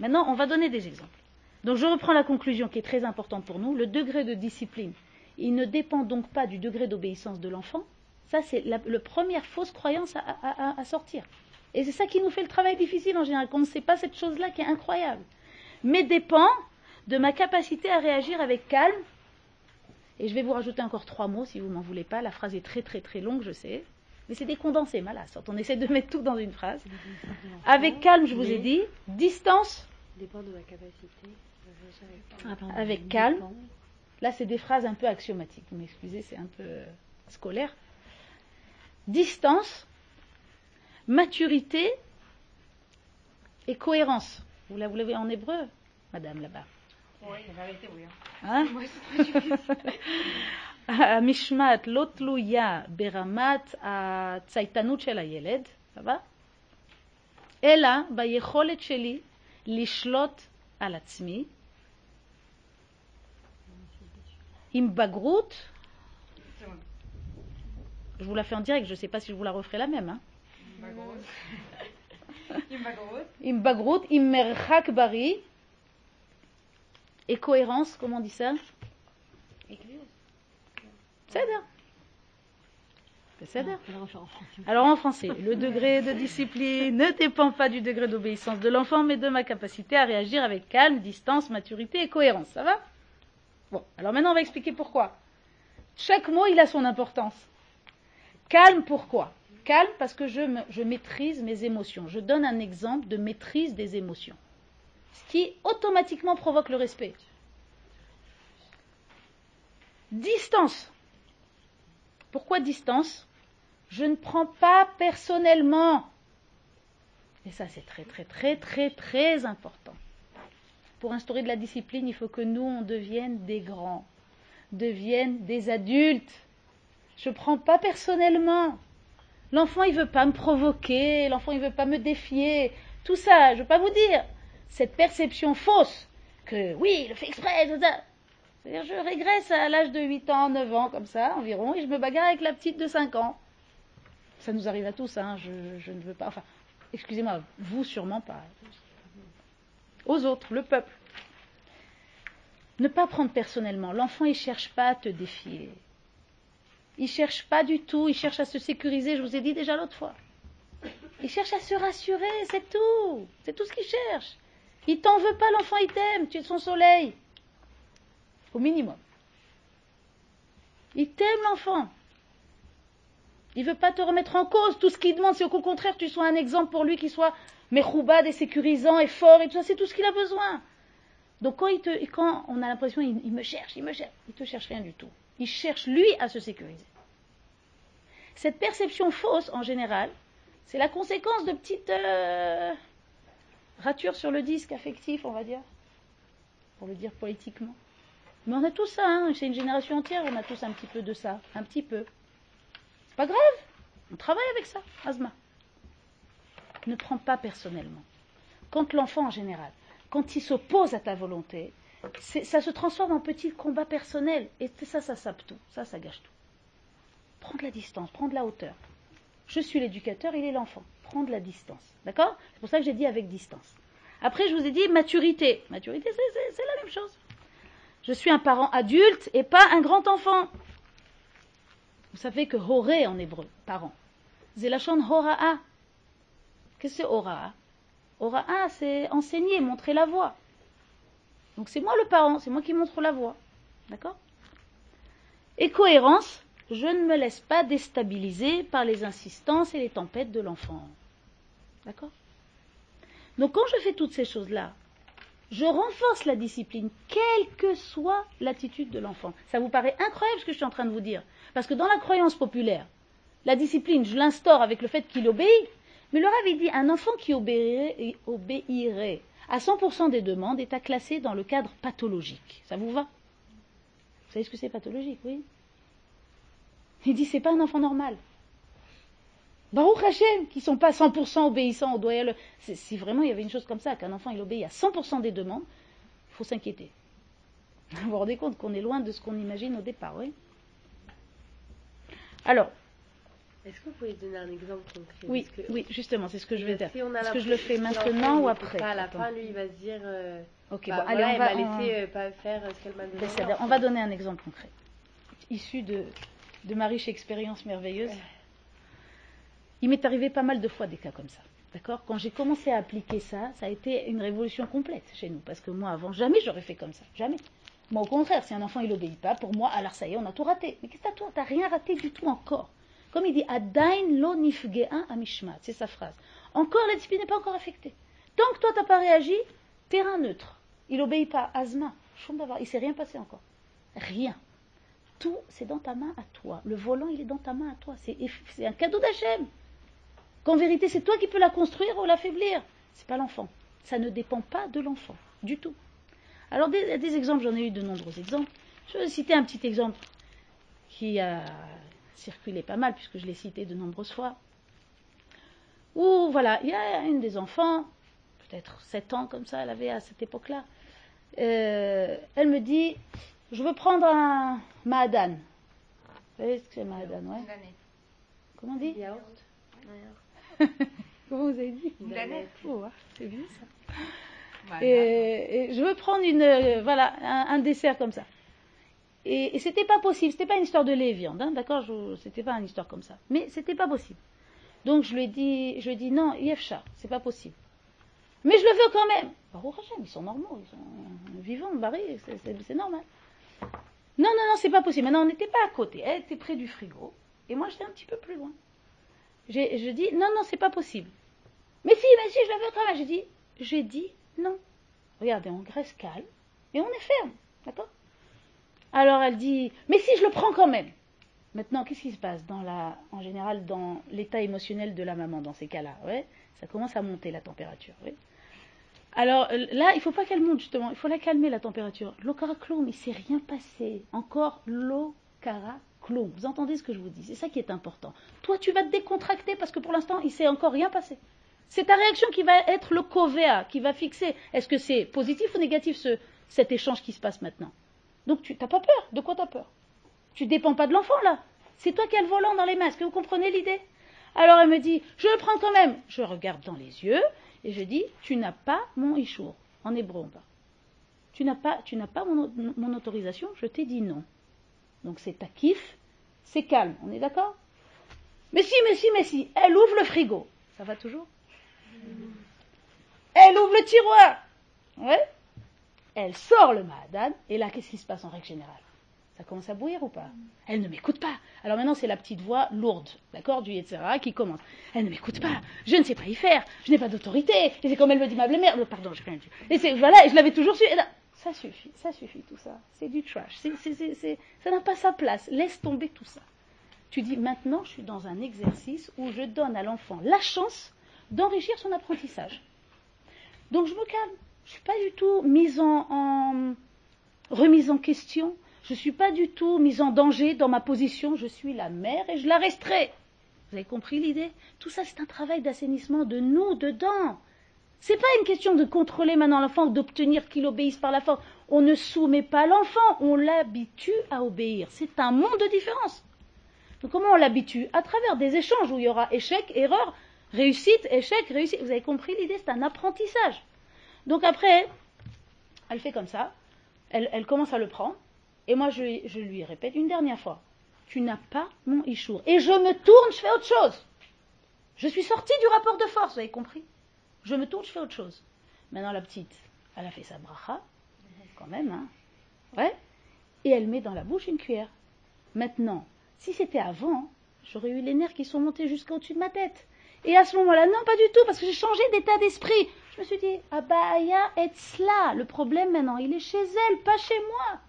Maintenant, on va donner des exemples. Donc je reprends la conclusion qui est très importante pour nous. Le degré de discipline, il ne dépend donc pas du degré d'obéissance de l'enfant. Ça, c'est la, première fausse croyance à, sortir. Et c'est ça qui nous fait le travail difficile en général, qu'on ne sait pas cette chose-là qui est incroyable. Mais dépend de ma capacité à réagir avec calme. Et je vais vous rajouter encore trois mots si vous m'en voulez pas. La phrase est très très très longue, je sais. Mais c'est des condensés. On essaie de mettre tout dans une phrase. Avec calme, je vous ai dit. Distance. Dépend de ma capacité avec calme. Là, c'est des phrases un peu axiomatiques. Vous m'excusez, c'est un peu euh, scolaire. Distance, maturité et cohérence. Vous l'avez en hébreu, madame, là-bas Oui, la vérité, oui. Hein המשמעת לא תלויה ברמת הצייתנות של הילד, סבבה? אלא ביכולת שלי לשלוט Alatzmi. Imbagrout. Je vous la fais en direct, je ne sais pas si je vous la referai la même. Hein. Imbagrout. Immerchak bari. Et cohérence, comment on dit ça? C'est-à-dire alors en français, le degré de discipline ne dépend pas du degré d'obéissance de l'enfant, mais de ma capacité à réagir avec calme, distance, maturité et cohérence. Ça va? Bon, alors maintenant on va expliquer pourquoi. Chaque mot, il a son importance. Calme, pourquoi? Calme parce que je, je maîtrise mes émotions. Je donne un exemple de maîtrise des émotions. Ce qui automatiquement provoque le respect. Distance. Pourquoi distance? Je ne prends pas personnellement. Et ça, c'est très, très, très, très, très important. Pour instaurer de la discipline, il faut que nous, on devienne des grands, deviennent des adultes. Je ne prends pas personnellement. L'enfant, il ne veut pas me provoquer, l'enfant, il ne veut pas me défier. Tout ça, je ne veux pas vous dire. Cette perception fausse que oui, le fait exprès, tout ça. C'est-à-dire, je régresse à l'âge de 8 ans, 9 ans, comme ça, environ, et je me bagarre avec la petite de 5 ans. Ça nous arrive à tous, hein, je, ne veux pas. Enfin, excusez-moi, vous sûrement pas. Aux autres, le peuple. Ne pas prendre personnellement. L'enfant, il ne cherche pas à te défier. Il ne cherche pas du tout, il cherche à se sécuriser, je vous ai dit déjà l'autre fois. Il cherche à se rassurer, c'est tout. C'est tout ce qu'il cherche. Il t'en veut pas, l'enfant, il t'aime, tu es son soleil au minimum. Il t'aime l'enfant. Il ne veut pas te remettre en cause. Tout ce qu'il demande, c'est au contraire tu sois un exemple pour lui qui soit méchoubad et sécurisant et fort et tout ça. C'est tout ce qu'il a besoin. Donc quand, on a l'impression il, me cherche, il me te cherche rien du tout. Il cherche lui à se sécuriser. Cette perception fausse, en général, c'est la conséquence de petites euh, ratures sur le disque affectif, on va dire, pour le dire politiquement. Mais on a tous ça, hein. c'est une génération entière, on a tous un petit peu de ça, un petit peu. Pas grave, on travaille avec ça, Asma. Ne prends pas personnellement. Quand l'enfant en général, quand il s'oppose à ta volonté, ça se transforme en petit combat personnel. Et ça, ça sape tout. Ça, ça gâche tout. Prends de la distance, prends de la hauteur. Je suis l'éducateur, il est l'enfant. Prends de la distance. D'accord? C'est pour ça que j'ai dit avec distance. Après, je vous ai dit maturité. Maturité, c'est la même chose. Je suis un parent adulte et pas un grand enfant. Vous savez que horé en hébreu, parent, c'est la chaîne hora'a. Qu'est-ce que c'est hora'a? Hora'a, c'est enseigner, montrer la voie. Donc c'est moi le parent, c'est moi qui montre la voie. D'accord? Et cohérence, je ne me laisse pas déstabiliser par les insistances et les tempêtes de l'enfant. D'accord? Donc quand je fais toutes ces choses-là, je renforce la discipline, quelle que soit l'attitude de l'enfant. Ça vous paraît incroyable ce que je suis en train de vous dire? Parce que dans la croyance populaire, la discipline, je l'instaure avec le fait qu'il obéit. Mais le avait dit, un enfant qui obéirait, obéirait à 100% des demandes est à classer dans le cadre pathologique. Ça vous va? Vous savez ce que c'est pathologique, oui Il dit, c'est pas un enfant normal. Baruch Hashem, qui ne sont pas 100% obéissants au doigt le... Si vraiment il y avait une chose comme ça, qu'un enfant il obéit à 100% des demandes, il faut s'inquiéter. Vous vous rendez compte qu'on est loin de ce qu'on imagine au départ, oui Alors. Est-ce que vous pouvez donner un exemple concret? Oui, oui, justement, c'est ce que je vais dire. Est-ce que je le fais maintenant ou après? À la fin, lui, il va se dire. Euh, ok, bah, bon, allez, on va. laisser euh, pas faire ce qu'elle m'a donné. On va donner un exemple concret, issu de, de ma riche expérience merveilleuse. Il m'est arrivé pas mal de fois des cas comme ça. D'accord? Quand j'ai commencé à appliquer ça, ça a été une révolution complète chez nous. Parce que moi, avant, jamais j'aurais fait comme ça. Jamais. Moi, au contraire, si un enfant, il n'obéit pas, pour moi, alors ça y est, on a tout raté. Mais qu'est-ce que toi T'as rien raté du tout encore. Comme il dit, Adain lo nifge'an amishmat. C'est sa phrase. Encore, la discipline n'est pas encore affectée. Tant que toi, t'as pas réagi, terrain neutre. Il obéit pas. Choum d'avoir. Il s'est rien passé encore. Rien. Tout, c'est dans ta main à toi. Le volant, il est dans ta main à toi. C'est c'est un cadeau d'Hachem. Qu'en vérité, c'est toi qui peux la construire ou l'affaiblir. C'est pas l'enfant. Ça ne dépend pas de l'enfant, du tout. Alors, des, des exemples, j'en ai eu de nombreux exemples. Je vais citer un petit exemple qui a circulé pas mal, puisque je l'ai cité de nombreuses fois. Où, voilà, il y a une des enfants, peut-être 7 ans comme ça, elle avait à cette époque-là. Euh, elle me dit Je veux prendre un Mahadan. Vous savez ce que c'est Mahadan, ouais Comment on dit? Yaourt. Comment vous avez dit? Une. Oh, C'est bien ça. Et, je veux prendre une, euh, voilà, un, dessert comme ça. Et, et c'était pas possible, c'était pas une histoire de lait et viande, hein, d'accord C'était pas une histoire comme ça. Mais c'était pas possible. Donc je lui ai dit, je lui ai dit non, Yefcha, c'est pas possible. Mais je le veux quand même. Baruch ils sont normaux, ils sont vivants, barrés, c'est- normal. Non, non, non, c'est pas possible. Maintenant, on n'était pas à côté. Elle était près du frigo. Et moi, j'étais un petit peu plus loin. Je dis, non, non, c'est pas possible. Mais si, mais si, je le veux quand même. J'ai dit, j'ai dit non. Regardez, on reste calme et on est ferme. D'accord? Alors elle dit, mais si, je le prends quand même. Maintenant, qu'est-ce qui se passe en général dans l'état émotionnel de la maman dans ces cas-là ouais? Ça commence à monter la température. Alors euh, là, il ne faut pas qu'elle monte justement, il faut la calmer la température. L'okara cloum, il ne s'est rien passé. Encore l'okara cloum. Vous entendez ce que je vous dis? C'est ça qui est important. Toi, tu vas te décontracter parce que pour l'instant, il ne s'est encore rien passé. C'est ta réaction qui va être le covea, qui va fixer est-ce que c'est positif ou négatif ce, cet échange qui se passe maintenant? Donc tu n'as pas peur? De quoi tu as peur? Tu dépends pas de l'enfant là. C'est toi qui as le volant dans les mains. Est-ce que vous comprenez l'idée? Alors elle me dit je le prends quand même. Je regarde dans les yeux et je dis tu n'as pas mon ishour. En hébreu on. Tu n'as pas, tu n'as pas mon, mon autorisation, je t'ai dit non. Donc c'est ta kiff, c'est calme, on est d'accord? Mais si, mais si, mais si, elle ouvre le frigo. Ça va toujours? Elle ouvre le tiroir. Ouais. Elle sort le Mahadan, et là, qu'est-ce qui se passe en règle générale? Ça commence à bouillir ou pas? Elle ne m'écoute pas. Alors maintenant, c'est la petite voix lourde, d'accord, du etc., qui commence. Elle ne m'écoute pas. Je ne sais pas y faire. Je n'ai pas d'autorité. Et c'est comme elle me dit ma. Oh, Pardon, j'ai rien dit. Et c'est, voilà, et je l'avais toujours su. Et là, ça suffit, ça suffit tout ça. C'est du trash. C'est, c'est, c'est- ça n'a pas sa place. Laisse tomber tout ça. Tu dis maintenant, je suis dans un exercice où je donne à l'enfant la chance d'enrichir son apprentissage. Donc je me calme. Je ne suis pas du tout mise en, remise en question. Je ne suis pas du tout mise en danger dans ma position. Je suis la mère et je la resterai. Vous avez compris l'idée? Tout ça, c'est un travail d'assainissement de nous, dedans. C'est pas une question de contrôler maintenant l'enfant ou d'obtenir qu'il obéisse par la force. On ne soumet pas l'enfant, on l'habitue à obéir. C'est un monde de différence. Donc comment on l'habitue? À travers des échanges où il y aura échec, erreur, réussite, échec, réussite. Vous avez compris l'idée C'est un apprentissage. Donc après, elle fait comme ça, elle, commence à le prendre, et moi je, je lui répète une dernière fois, tu n'as pas mon ishour. Et je me tourne, je fais autre chose. Je suis sortie du rapport de force, vous avez compris Je me tourne, je fais autre chose. Maintenant la petite, elle a fait sa bracha, quand même, hein Ouais. Et elle met dans la bouche une cuillère. Maintenant, si c'était avant, j'aurais eu les nerfs qui sont montés jusqu'au-dessus de ma tête. Et à ce moment-là, non, pas du tout, parce que j'ai changé d'état d'esprit. Je me suis dit, Abaya et cela. Le problème maintenant, il est chez elle, pas chez moi.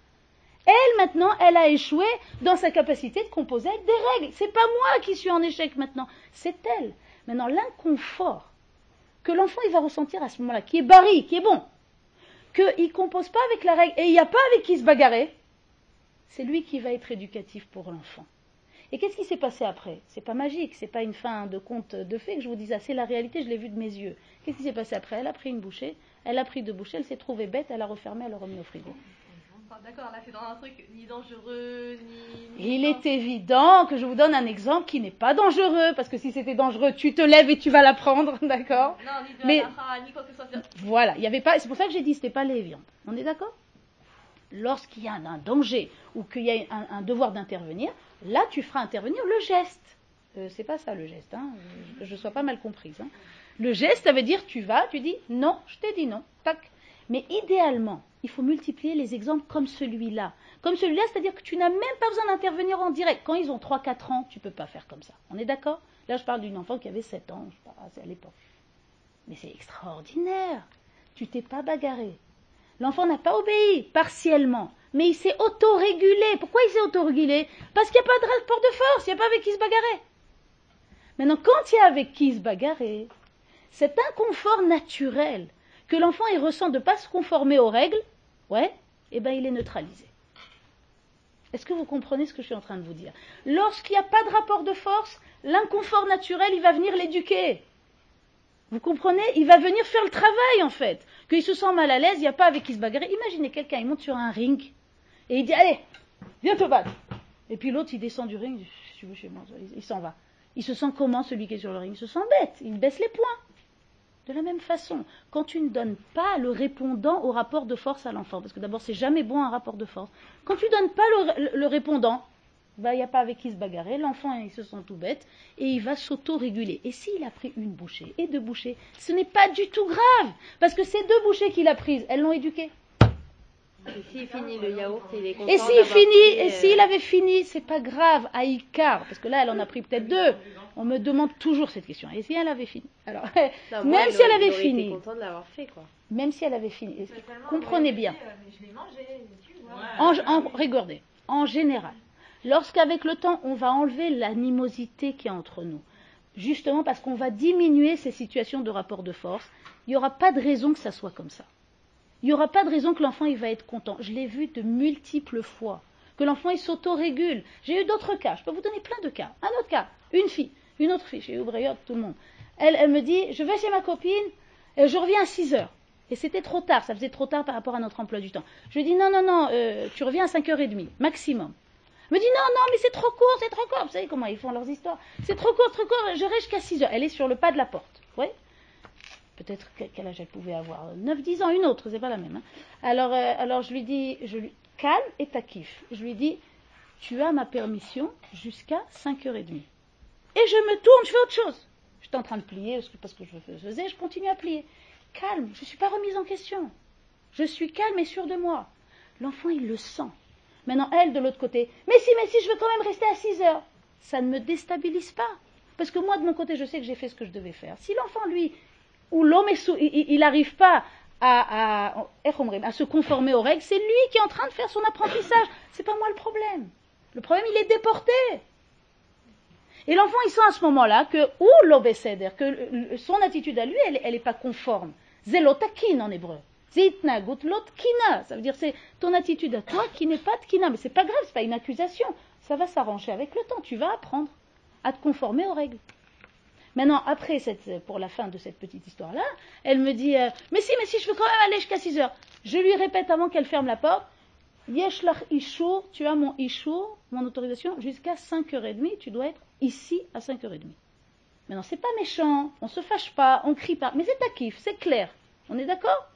Elle, maintenant, elle a échoué dans sa capacité de composer avec des règles. C'est pas moi qui suis en échec maintenant, c'est elle. Maintenant, l'inconfort que l'enfant il va ressentir à ce moment-là, qui est barri, qui est bon, qu'il ne compose pas avec la règle et il n'y a pas avec qui se bagarrer, c'est lui qui va être éducatif pour l'enfant. Et qu'est-ce qui s'est passé après? C'est pas magique, c'est pas une fin de conte de fées que je vous dis ça, c'est la réalité, je l'ai vu de mes yeux. Qu'est-ce qui s'est passé après? Elle a pris une bouchée, elle a pris deux bouchées, elle s'est trouvée bête, elle a refermé, elle a remis au frigo. Enfin, D'accord, là c'est dans un truc ni dangereux, ni. ni Il est évident que je vous donne un exemple qui n'est pas dangereux, parce que si c'était dangereux, tu te lèves et tu vas la prendre, d'accord? Non, ni de Mais- la ni quoi que ce soit. Voilà, il y avait pas. C'est pour ça que j'ai dit c'était pas les viandes. On est d'accord? Lorsqu'il y a un, un danger ou qu'il y a un, un devoir d'intervenir, là tu feras intervenir le geste. Euh, c'est pas ça le geste, hein. je ne sois pas mal comprise. hein. Le geste, ça veut dire tu vas, tu dis non, je t'ai dit non, tac. Mais idéalement, il faut multiplier les exemples comme celui-là. Comme celui-là, c'est-à-dire que tu n'as même pas besoin d'intervenir en direct. Quand ils ont 3-4 ans, tu peux pas faire comme ça. On est d'accord? Là, je parle d'une enfant qui avait 7 ans, je sais pas, à l'époque. Mais c'est extraordinaire. Tu t'es pas bagarré. L'enfant n'a pas obéi, partiellement, mais il s'est autorégulé. Pourquoi il s'est autorégulé? Parce qu'il n'y a pas de rapport de force, il n'y a pas avec qui se bagarrer. Maintenant, quand il y a avec qui se bagarrer, cet inconfort naturel que l'enfant ressent de ne pas se conformer aux règles, ouais, eh ben il est neutralisé. Est-ce que vous comprenez ce que je suis en train de vous dire? Lorsqu'il n'y a pas de rapport de force, l'inconfort naturel, il va venir l'éduquer. Vous comprenez? Il va venir faire le travail en fait. Qu'il se sent mal à l'aise, il n'y a pas avec qui se bagarrer. Imaginez quelqu'un, il monte sur un ring et il dit Allez, viens te battre. Et puis l'autre, il descend du ring, tu veux chez il s'en va. Il se sent comment celui qui est sur le ring? Il se sent bête, il baisse les poings. De la même façon, quand tu ne donnes pas le répondant au rapport de force à l'enfant, parce que d'abord c'est jamais bon un rapport de force, quand tu ne donnes pas le, le répondant, bah, il n'y a pas avec qui se bagarrer, l'enfant il se sent tout bête et il va s'auto-réguler. Et s'il a pris une bouchée et deux bouchées, ce n'est pas du tout grave, parce que ces deux bouchées qu'il a prises, elles l'ont éduqué. Et s'il finit le yaourt, il est content. Et s'il finit, et s'il avait fini, c'est pas grave, à Icar, parce que là elle en a pris peut-être deux. On me demande toujours cette question. Et si elle avait fini? Alors, Non, même moi, si elle avait fini, content de l'avoir fait, quoi. même si elle avait fini, comprenez bien. En, en- regardez, en général, lorsqu'avec le temps, on va enlever l'animosité qui est entre nous, justement parce qu'on va diminuer ces situations de rapport de force, il n'y aura pas de raison que ça soit comme ça. Il n'y aura pas de raison que l'enfant il va être content. Je l'ai vu de multiples fois, que l'enfant il s'autorégule. J'ai eu d'autres cas, je peux vous donner plein de cas. Un autre cas, une fille, une autre fille, j'ai eu Briot, tout le monde. Elle, me dit, je vais chez ma copine, et je reviens à 6 heures. Et c'était trop tard, ça faisait trop tard par rapport à notre emploi du temps. Je lui dis non, non, non, euh, tu reviens à 5h30, maximum. Elle me dit non, non, mais c'est trop court, c'est trop court. Vous savez comment ils font leurs histoires. C'est trop court, trop court, je reste jusqu'à 6h. Elle est sur le pas de la porte. Oui Peut-être que- quel âge elle pouvait avoir 9-10 ans, une autre, c'est pas la même. hein. Alors, euh, alors je lui dis, je lui, calme et kiff. Je lui dis, tu as ma permission jusqu'à 5h30. Et je me tourne, je fais autre chose. J'étais en train de plier parce que, parce que je faisais, je continue à plier. Calme, je ne suis pas remise en question. Je suis calme et sûre de moi. L'enfant, il le sent. Maintenant, elle, de l'autre côté, mais si, mais si, je veux quand même rester à 6 heures. Ça ne me déstabilise pas. Parce que moi, de mon côté, je sais que j'ai fait ce que je devais faire. Si l'enfant, lui, ou l'homme il n'arrive pas à, à, se conformer aux règles, c'est lui qui est en train de faire son apprentissage. C'est pas moi le problème. Le problème, il est déporté. Et l'enfant, il sent à ce moment-là que, ou que son attitude à lui, elle n'est pas conforme. Zelotakin en hébreu. Zitnagut lotkina. Ça veut dire c'est ton attitude à toi qui n'est pas tkina. Mais c'est pas grave, c'est pas une accusation. Ça va s'arranger avec le temps. Tu vas apprendre à te conformer aux règles. Maintenant, après, pour la fin de cette petite histoire-là, elle me dit euh, Mais si, mais si, je veux quand même aller jusqu'à 6 heures. Je lui répète avant qu'elle ferme la porte Yeshlach Ishur, tu as mon Ishur, mon autorisation, jusqu'à 5h30, tu dois être ici à 5h30. Maintenant, c'est pas méchant, on se fâche pas, on crie pas, mais c'est ta kiff, c'est clair. On est d'accord?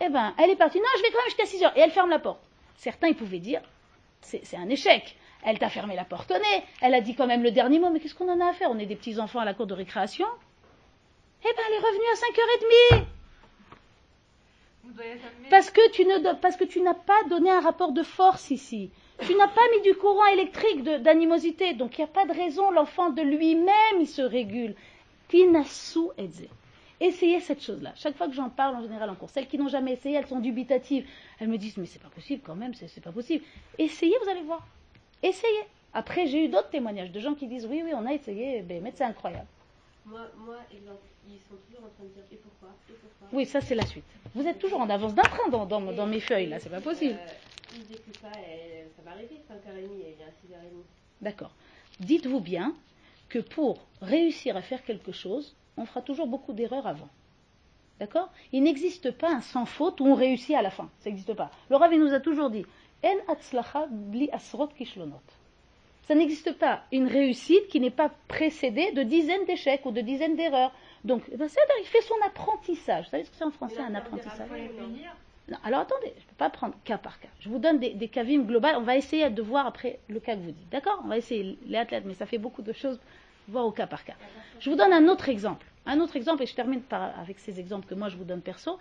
Eh ben, elle est partie. Non, je vais quand même jusqu'à 6 heures. Et elle ferme la porte. Certains, ils pouvaient dire c'est un échec. Elle t'a fermé la porte au nez. Elle a dit quand même le dernier mot. Mais qu'est-ce qu'on en a à faire? On est des petits enfants à la cour de récréation. Eh ben, elle est revenue à 5h30. Vous devez s'amener. Parce que tu parce que tu n'as pas donné un rapport de force ici. Tu n'as pas mis du courant électrique d'animosité. Donc il n'y a pas de raison. L'enfant de lui-même, il se régule. Tinasu edze. Essayez cette chose-là. Chaque fois que j'en parle en général en cours, celles qui n'ont jamais essayé, elles sont dubitatives. Elles me disent mais c'est pas possible quand même, c'est pas possible. Essayez, vous allez voir. Essayez. Après, j'ai eu d'autres témoignages de gens qui disent oui, oui, on a essayé, ben, mais c'est incroyable. Moi, moi, exemple, ils sont toujours en train de dire et pourquoi, et pourquoi? Oui, ça c'est la suite. Vous êtes toujours en avance d'un train dans, dans- dans mes feuilles là, c'est pas possible. Euh, ils écoutent pas, et ça va arriver, 5h30, elle vient à 6h30. D'accord. Dites-vous bien que pour réussir à faire quelque chose, on fera toujours beaucoup d'erreurs avant. D'accord? Il n'existe pas un sans faute où on réussit à la fin. Ça n'existe pas. Le Rav il nous a toujours dit En atzlacha bli asrot kishlonot. Ça n'existe pas une réussite qui n'est pas précédée de dizaines d'échecs ou de dizaines d'erreurs. Donc, ben, il fait son apprentissage. Vous savez ce que c'est en français un apprentissage? Alors attendez, je ne peux pas prendre cas par cas. Je vous donne des, des cavim globales. On va essayer de voir après le cas que vous dites. D'accord? On va essayer les athlètes, mais ça fait beaucoup de choses. Voir au cas par cas. Je vous donne un autre exemple. Un autre exemple, et je termine par, avec ces exemples que moi je vous donne perso.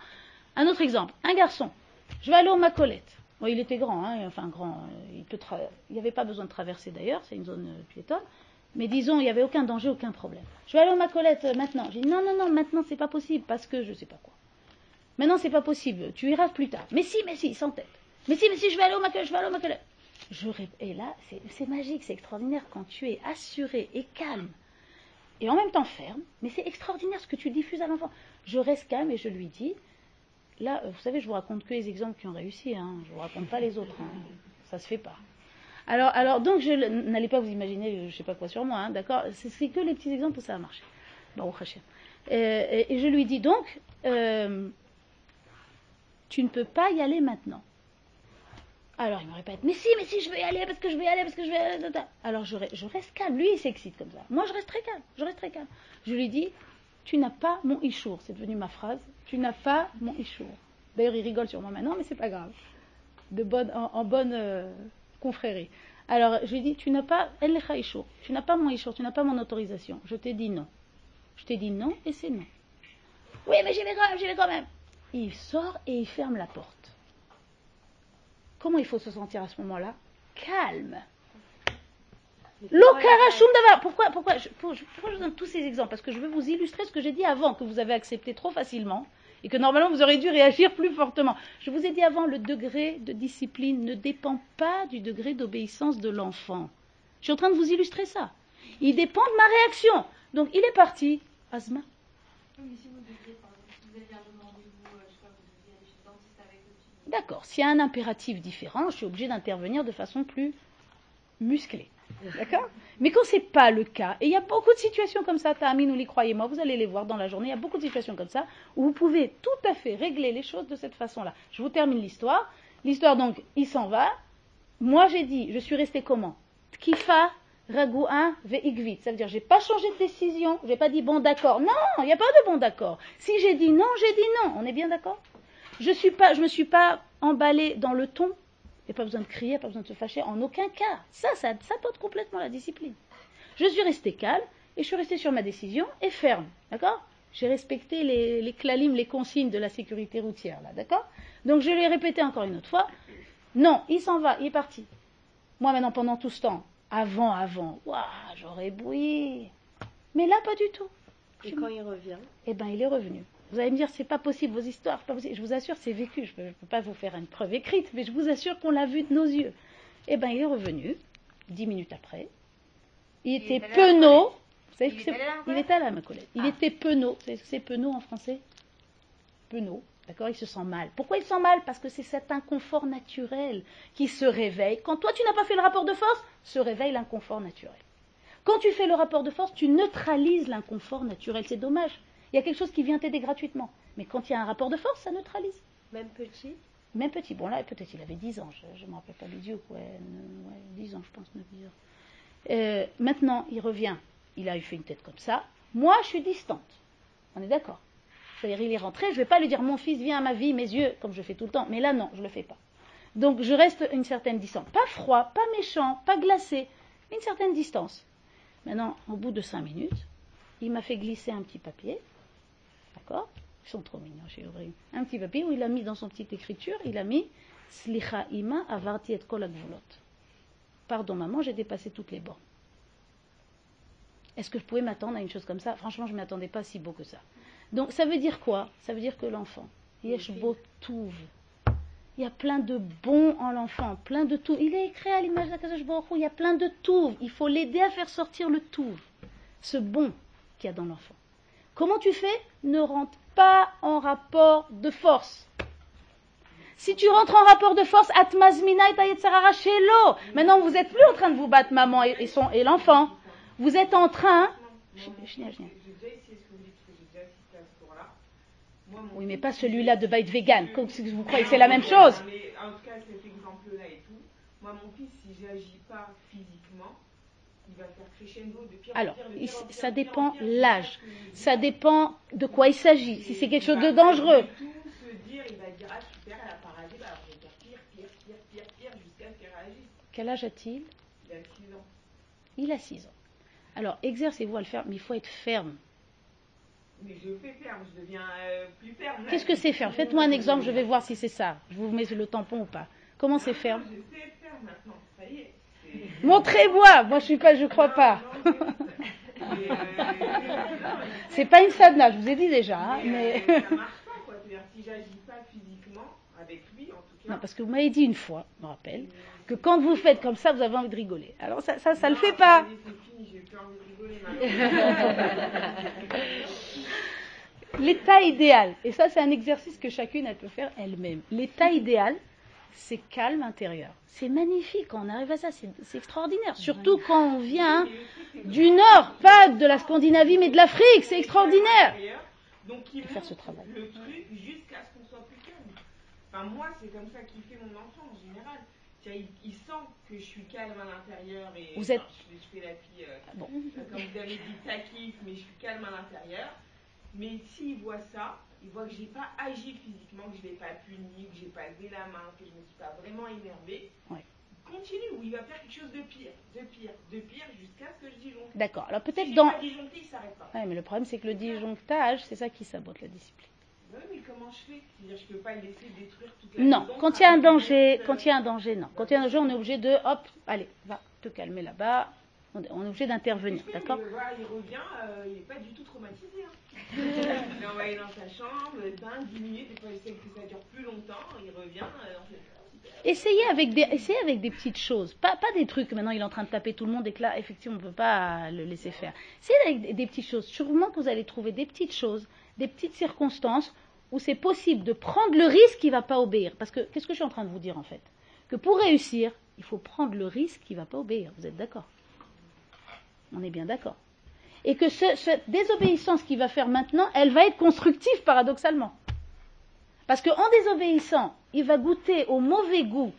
Un autre exemple. Un garçon. Je vais aller au Macolette. Bon, il était grand, hein, enfin grand. euh, Il n'y avait pas besoin de traverser d'ailleurs, c'est une zone euh, piétonne. Mais disons, il n'y avait aucun danger, aucun problème. Je vais aller au Macolette euh, maintenant. J'ai dit non, non, non, maintenant c'est pas possible parce que je sais pas quoi. Maintenant, c'est pas possible. Tu iras plus tard. Mais si, mais si, sans tête. Mais si, mais si, je vais aller au Makele, je vais aller au rép- Et là, c'est magique, c'est extraordinaire quand tu es assuré et calme et en même temps ferme. Mais c'est extraordinaire ce que tu diffuses à l'enfant. Je reste calme et je lui dis. Là, euh, vous savez, je vous raconte que les exemples qui ont réussi. Hein. Je vous raconte pas les autres. hein. Ça se fait pas. Alors, alors donc, n'allez pas vous imaginer, euh, je sais pas quoi sur moi, hein, d'accord C'est que les petits exemples où ça a marché. Baruch Hashem. Euh, et, et je lui dis donc, tu ne peux pas y aller maintenant. Alors il me répète, mais si, mais si, je vais y aller parce que je vais y aller, parce que je vais. Alors je, je reste calme. Lui, il s'excite comme ça. Moi, je reste très calme. Je reste très calme. Je lui dis, tu n'as pas mon ishour. C'est devenu ma phrase. Tu n'as pas mon ishour. D'ailleurs, il rigole sur moi maintenant, mais c'est pas grave. De bonne, en, bonne euh, confrérie. Alors je lui dis, tu n'as pas el ishour. Tu n'as pas mon ishour. Tu n'as pas mon autorisation. Je t'ai dit non. Je t'ai dit non et c'est non. Oui, mais j'y vais quand même, j'y vais quand même. Il sort et il ferme la porte. Comment il faut se sentir à ce moment-là? Calme. Pourquoi, pourquoi, je, pour- je- pourquoi je vous donne tous ces exemples? Parce que je veux vous illustrer ce que j'ai dit avant, que vous avez accepté trop facilement et que normalement vous aurez dû réagir plus fortement. Je vous ai dit avant, le degré de discipline ne dépend pas du degré d'obéissance de l'enfant. Je suis en train de vous illustrer ça. Il dépend de ma réaction. Donc il est parti. Asma? D'accord. S'il y a un impératif différent, je suis obligée d'intervenir de façon plus musclée. D'accord Mais quand c'est pas le cas, et il y a beaucoup de situations comme ça, Tamine ou les croyez-moi, vous allez les voir dans la journée, il y a beaucoup de situations comme ça, où vous pouvez tout à fait régler les choses de cette façon-là. Je vous termine l'histoire. L'histoire, donc, il s'en va. Moi, j'ai dit, je suis restée comment Tkifa, Ragoua, Ve'igvit. Ça veut dire, j'ai pas changé de décision, j'ai pas dit bon d'accord. Non, il n'y a pas de bon d'accord. Si j'ai dit non, j'ai dit non. On est bien d'accord? Je suis pas, je me suis pas emballée dans le ton. Il n'y a pas besoin de crier, il n'y a pas besoin de se fâcher, en aucun cas. Ça, ça sapote complètement la discipline. Je suis restée calme et je suis restée sur ma décision et ferme. D'accord? J'ai respecté les, les les consignes de la sécurité routière, là. D'accord? Donc je l'ai répété encore une autre fois. Non, il s'en va, il est parti. Moi maintenant, pendant tout ce temps, avant, avant, waouh, j'aurais bouilli. Mais là, pas du tout. Et quand il revient, Eh ben, il est revenu. Vous allez me dire, c'est pas possible, vos histoires, c'est pas possible. Je vous assure, c'est vécu. Je peux, je peux pas vous faire une preuve écrite, mais je vous assure qu'on l'a vu de nos yeux. Eh ben, il est revenu, dix minutes après. Il, était était la penaud. Vous savez Il ce que est à la Il allé à ma collègue. Il Ah. était penaud. Vous savez ce que c'est penaud en français? Penaud. D'accord? Il se sent mal. Pourquoi il se sent mal? Parce que c'est cet inconfort naturel qui se réveille. Quand toi, tu n'as pas fait le rapport de force, se réveille l'inconfort naturel. Quand tu fais le rapport de force, tu neutralises l'inconfort naturel. C'est dommage. Il y a quelque chose qui vient t'aider gratuitement. Mais quand il y a un rapport de force, ça neutralise. même petit, Même petit. Bon, là, peut-être il avait 10 ans. Je ne me rappelle pas l'idiot. Ouais, euh, ouais, 10 ans, je pense, 9, 10 ans. Euh, maintenant, il revient. Il a fait une tête comme ça. Moi, je suis distante. On est d'accord? C'est-à-dire, il est rentré. Je ne vais pas lui dire, mon fils, viens à ma vie, mes yeux, comme je fais tout le temps. Mais là, non, je ne le fais pas. Donc, je reste une certaine distance. Pas froid, pas méchant, pas glacé. Une certaine distance. Maintenant, au bout de 5 minutes, il m'a fait glisser un petit papier. D'accord Ils sont trop mignons chez Aubry. Un petit papier où il a mis dans son petite écriture, il a mis Slicha ima avarti et kol. Pardon maman, j'ai dépassé toutes les bornes. Est-ce que je pouvais m'attendre à une chose comme ça? Franchement, je ne m'attendais pas si beau que ça. Donc ça veut dire quoi? Ça veut dire que l'enfant, yesh touv. Il y a plein de bons en l'enfant, plein de tout. Il est créé à l'image d'Akadosh Baruch il y a plein de tout. Il faut l'aider à faire sortir le tout, ce bon qu'il y a dans l'enfant. Comment tu fais Ne rentre pas en rapport de force. Si tu rentres en rapport de force, atmazmina et tayetzarara shelo. Maintenant, vous n'êtes plus en train de vous battre, maman et, son- et l'enfant. Vous êtes en train. Oui, mais pas celui-là de bite vegan. Vous croyez que c'est la même chose il va faire crescendo de pire en Alors, ça dépend l'âge. Ça dépend de quoi il s'agit. Si c'est quelque chose de dangereux. ah. Quel âge a-t-il? Il a 6 ans. Il a 6 ans. Alors, exercez-vous à le faire, mais il faut être ferme. Mais je fais ferme, je deviens euh, plus ferme. Qu'est-ce que c'est ferme? Faites-moi un exemple, je vais voir si c'est ça. Je vous mets le tampon ou pas. Comment c'est ferme? Je sais être ferme maintenant, ça y est. Montrez-moi Moi, je suis pas, je crois pas. C'est pas une sadna, je vous ai dit déjà. hein, Mais, mais euh, ça marche pas, quoi. C'est-à-dire, si j'agis Non, parce que vous m'avez dit une fois, je me rappelle, que quand vous faites comme ça, vous avez envie de rigoler. Alors ça, ça, ça le Non, fait pas. allez, C'est fini, j'ai plus envie de rigoler maintenant. L'état idéal, et ça c'est un exercice que chacune elle peut faire elle-même. L'état idéal, c'est calme intérieur. C'est magnifique quand on arrive à ça, c'est extraordinaire. Surtout quand on vient du nord, pas de la Scandinavie, mais de l'Afrique, c'est extraordinaire. Donc il faire ce travail. le truc jusqu'à ce qu'on soit plus calme. Enfin moi c'est comme ça qu'il fait mon enfant en général. Il, il sent que je suis calme à l'intérieur et Vous êtes- enfin, je, je fais la fille euh, Bon. euh, comme vous avez dit taquif mais je suis calme à l'intérieur. Mais s'il voit ça, il voit que j'ai pas agi physiquement, que je l'ai pas puni, que j'ai pas levé la main, que je me suis pas vraiment énervée. Ouais. Continue ou il va faire quelque chose de pire, de pire, de pire jusqu'à ce que je disjoncte. D'accord. Alors peut-être dans. pas disjoncté, il s'arrête pas. Ouais, mais le problème c'est que le disjonctage, c'est ça qui sabote la discipline. Oui, mais comment je fais? C'est-à-dire, je peux pas laisser détruire toute la Non, quand il y a un danger, quand il y a un danger, non. Quand il y a un danger, on est obligé de, hop, allez, va te calmer là-bas. On est obligé d'intervenir, d'accord? voilà, il revient, euh, il n'est pas du tout traumatisé. Hein. il est envoyé dans sa chambre, le bain, 10 minutes, des fois il sait que ça dure plus longtemps, il revient, euh, fait. Essayez avec des, essayez avec des petites choses, pas, pas des trucs. Maintenant, il est en train de taper tout le monde et que là, effectivement, on ne peut pas le laisser faire. Essayez avec des, des petites choses. Sûrement que vous allez trouver des petites choses, des petites circonstances où c'est possible de prendre le risque qui ne va pas obéir. Parce que qu'est-ce que je suis en train de vous dire en fait? Que pour réussir, il faut prendre le risque qui ne va pas obéir. Vous êtes d'accord? On est bien d'accord. Et que ce- cette désobéissance qu'il va faire maintenant, elle va être constructive paradoxalement. Parce qu'en désobéissant, il va goûter au mauvais goût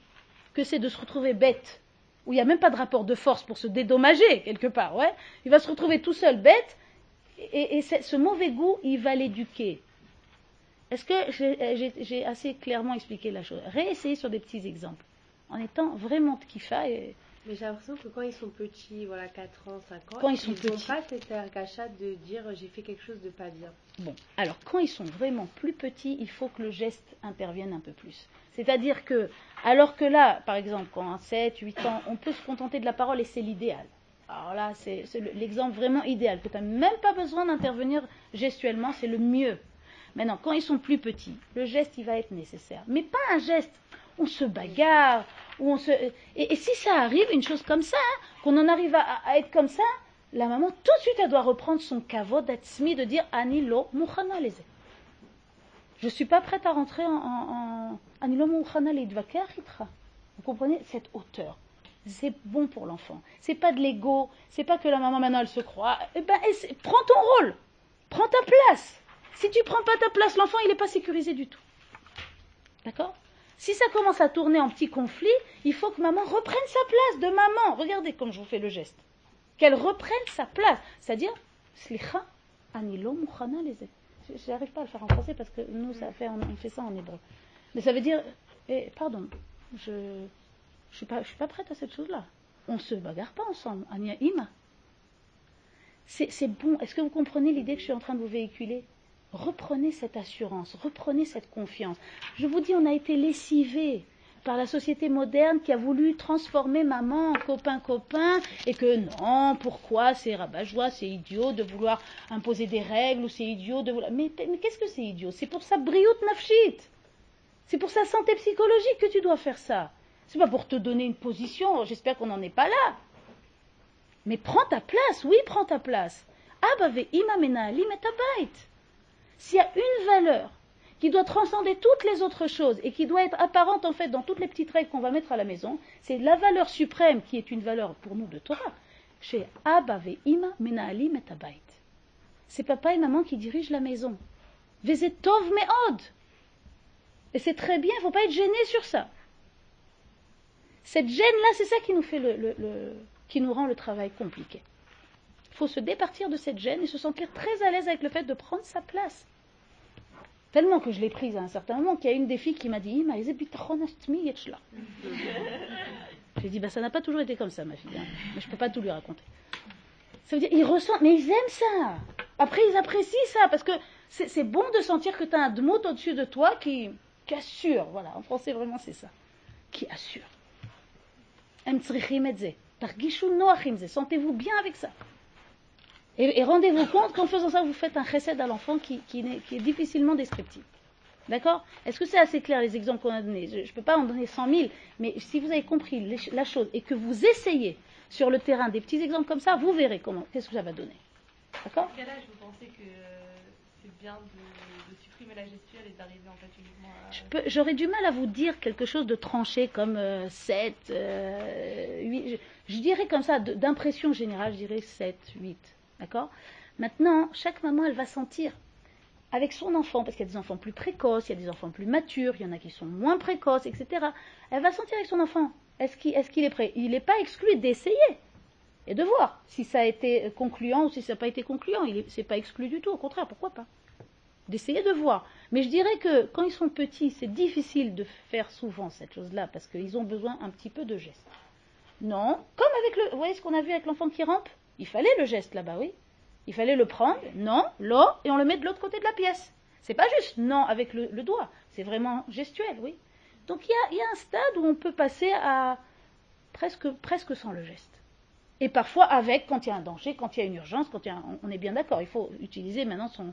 que c'est de se retrouver bête, où il n'y a même pas de rapport de force pour se dédommager quelque part. Ouais. Il va se retrouver tout seul bête, et, ce mauvais goût, il va l'éduquer. Est-ce que j'ai assez clairement expliqué la chose? Réessayez sur des petits exemples, en étant vraiment kiffa et Mais j'ai l'impression que quand ils sont petits, voilà, 4 ans, 5 ans, Quand ils sont n'ont petits. pas cette de dire j'ai fait quelque chose de pas bien. Bon, alors quand ils sont vraiment plus petits, il faut que le geste intervienne un peu plus. C'est-à-dire que, alors que là, par exemple, quand à 7, 8 ans, on peut se contenter de la parole et c'est l'idéal. Alors là, c'est c'est le- l'exemple vraiment idéal, que tu n'as même pas besoin d'intervenir gestuellement, c'est le mieux. Maintenant, quand ils sont plus petits, le geste, il va être nécessaire. Mais pas un geste, on se bagarre, ou on se... Et, si ça arrive, une chose comme ça, hein, qu'on en arrive à, être comme ça, la maman, tout de suite, elle doit reprendre son kavod d'atsmi, de dire Anilo leze. Je ne suis pas prête à rentrer en, Anilo leidvaker itra. Vous comprenez cette hauteur c'est bon pour l'enfant. C'est pas de l'ego, c'est pas que la maman maintenant elle se croit. Eh ben, prends ton rôle, prends ta place. Si tu prends pas ta place, l'enfant il n'est pas sécurisé du tout. D'accord? Si ça commence à tourner en petit conflit, il faut que maman reprenne sa place de maman. Regardez comme je vous fais le geste. Qu'elle reprenne sa place. C'est-à-dire, slicha, anilo mukhana. Je n'arrive pas à le faire en français parce que nous, ça fait, on, fait ça en hébreu. Mais ça veut dire, eh, pardon, je je suis pas, prête à cette chose-là. On se bagarre pas ensemble. Ania ima. C'est bon. Est-ce que vous comprenez l'idée que je suis en train de vous véhiculer? Reprenez cette assurance, reprenez cette confiance. Je vous dis, on a été lessivés par la société moderne qui a voulu transformer maman en copain-copain et que non, pourquoi c'est rabat-joie, c'est idiot de vouloir imposer des règles ou c'est idiot de vouloir. Mais, qu'est-ce que c'est idiot? C'est pour sa brioute nafshit. C'est pour sa santé psychologique que tu dois faire ça. C'est pas pour te donner une position, j'espère qu'on n'en est pas là. Mais prends ta place, oui, prends ta place. Abave imamena ali metabait. S'il y a une valeur qui doit transcender toutes les autres choses et qui doit être apparente en fait dans toutes les petites règles qu'on va mettre à la maison, c'est la valeur suprême qui est une valeur pour nous de Torah. Chez Abave ima mena ali metabait. C'est papa et maman qui dirigent la maison. Vezet tov meod. Et c'est très bien, il ne faut pas être gêné sur ça. Cette gêne-là, c'est ça qui nous rend le travail compliqué. Faut se départir de cette gêne et se sentir très à l'aise avec le fait de prendre sa place. Tellement que je l'ai prise à un certain moment qu'il y a une des filles qui m'a dit. J'ai dit bah, ça n'a pas toujours été comme ça, ma fille, hein. mais je ne peux pas tout lui raconter. Ça veut dire, ils ressentent, mais ils aiment ça. Après, ils apprécient ça, parce que c'est bon de sentir que tu as un dmout au-dessus de toi qui, qui assure. Voilà, en français, vraiment, c'est ça. Qui assure. Sentez-vous bien avec ça. Et, et rendez-vous compte qu'en faisant ça, vous faites un chesed à l'enfant qui, qui n'est- qui est difficilement descriptible. D'accord? Est-ce que c'est assez clair les exemples qu'on a donnés? Je ne peux pas en donner 100 000, mais si vous avez compris les la chose et que vous essayez sur le terrain des petits exemples comme ça, vous verrez comment, qu'est-ce que ça va donner. D'accord? Cas-là, je vous pensais que euh, c'est bien de, de supprimer la gestuelle et d'arriver en fait uniquement à. J'aurais du mal à vous dire quelque chose de tranché comme 7, 8. Je, je dirais comme ça, d'impression générale, je dirais 7, 8. D'accord? Maintenant, chaque maman, elle va sentir avec son enfant, parce qu'il y a des enfants plus précoces, il y a des enfants plus matures, il y en a qui sont moins précoces, etc. Elle va sentir avec son enfant. Est-ce qu'il est, prêt? Il n'est pas exclu d'essayer et de voir si ça a été concluant ou si ça n'a pas été concluant. Il n'est pas exclu du tout, au contraire, pourquoi pas? D'essayer de voir. Mais je dirais que quand ils sont petits, c'est difficile de faire souvent cette chose-là parce qu'ils ont besoin un petit peu de gestes. Non, comme avec le. Vous voyez ce qu'on a vu avec l'enfant qui rampe? Il fallait le geste là-bas, oui. Il fallait le prendre, non, là, et on le met de l'autre côté de la pièce. C'est pas juste non avec le, doigt, c'est vraiment gestuel, oui. Donc il y a, un stade où on peut passer à presque, presque sans le geste. Et parfois avec, quand il y a un danger, quand il y a une urgence, quand y a on est bien d'accord, il faut utiliser maintenant son,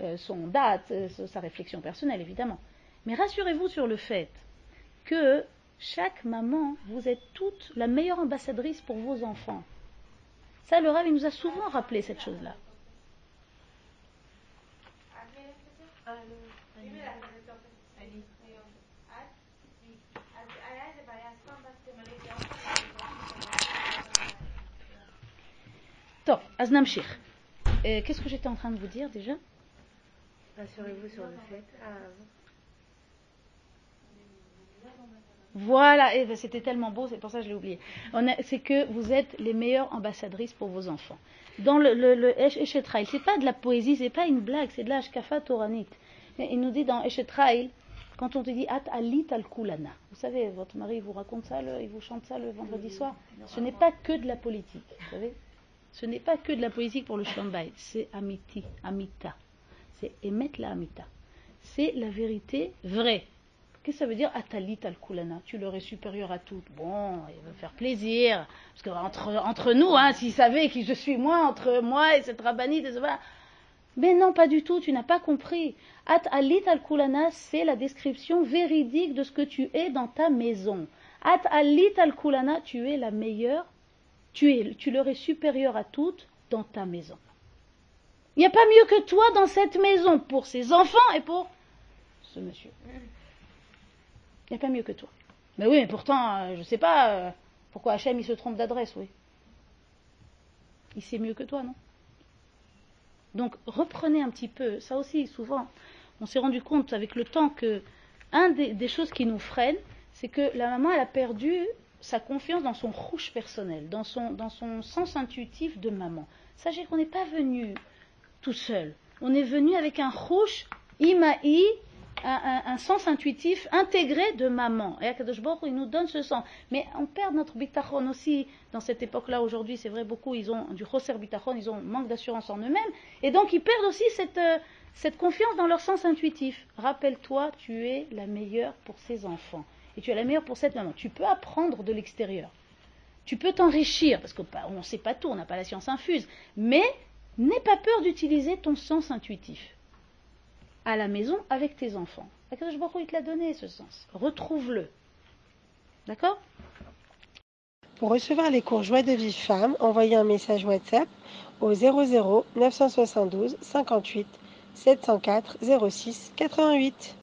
euh, date, euh, sa réflexion personnelle, évidemment. Mais rassurez-vous sur le fait que chaque maman, vous êtes toute la meilleure ambassadrice pour vos enfants. Ça, le Rav, il nous a souvent rappelé cette chose-là. Top. Euh, Qu'est-ce que j'étais en train de vous dire déjà? Rassurez-vous sur le fait. Ah, Voilà, eh ben, c'était tellement beau, c'est pour ça que je l'ai oublié. C'est que vous êtes les meilleures ambassadrices pour vos enfants. Dans le, le, le Esh- Eshetraïl, c'est pas de la poésie, c'est pas une blague, c'est de la Ashkafa Toranit. Et Il nous dit dans Eshetraïl, quand on te dit At alit al kulana, vous savez, votre mari vous raconte ça, le- il vous chante ça le vendredi soir. Ce n'est pas que de la politique, vous savez. Ce n'est pas que de la politique pour le Shambay, c'est amiti, amita. C'est émettre la amita. C'est la vérité vraie. Qu'est-ce que ça veut dire Atalit al kulana Tu leur es supérieur à toutes. Bon, il veut faire plaisir. Parce que entre, entre nous, hein, s'il savait qui je suis moi, entre moi et cette rabbinite, et voilà. mais non, pas du tout, tu n'as pas compris. At alit al kulana, c'est la description véridique de ce que tu es dans ta maison. At alit al kulana, tu es la meilleure, tu, es, tu leur es supérieur à toutes dans ta maison. Il n'y a pas mieux que toi dans cette maison pour ses enfants et pour ce monsieur. Il n'y a pas mieux que toi. Mais oui, mais pourtant, euh, je ne sais pas euh, pourquoi Hachem il se trompe d'adresse, oui. Il sait mieux que toi, non? Donc reprenez un petit peu, ça aussi, souvent, on s'est rendu compte avec le temps que un des, choses qui nous freine, c'est que la maman, elle a perdu sa confiance dans son rouge personnel, dans son, dans son sens intuitif de maman. Sachez qu'on n'est pas venu tout seul. On est venu avec un rouge imaï, un, sens intuitif intégré de maman. Et Akadosh Baruch il nous donne ce sens. Mais on perd notre bitachon aussi dans cette époque-là. Aujourd'hui, c'est vrai, beaucoup, ils ont du choser bitachon, ils ont manque d'assurance en eux-mêmes. Et donc, ils perdent aussi cette, euh, cette confiance dans leur sens intuitif. Rappelle-toi, tu es la meilleure pour ces enfants. Et tu es la meilleure pour cette maman. Tu peux apprendre de l'extérieur. Tu peux t'enrichir, parce qu'on ne sait pas tout, on n'a pas la science infuse. Mais n'aie pas peur d'utiliser ton sens intuitif à la maison avec tes enfants. Akadosh Baruch il te l'a donné ce sens. Retrouve-le. D'accord? Pour recevoir les cours Joie de Vive Femme, envoyez un message WhatsApp au 00 972 58 704 06 88.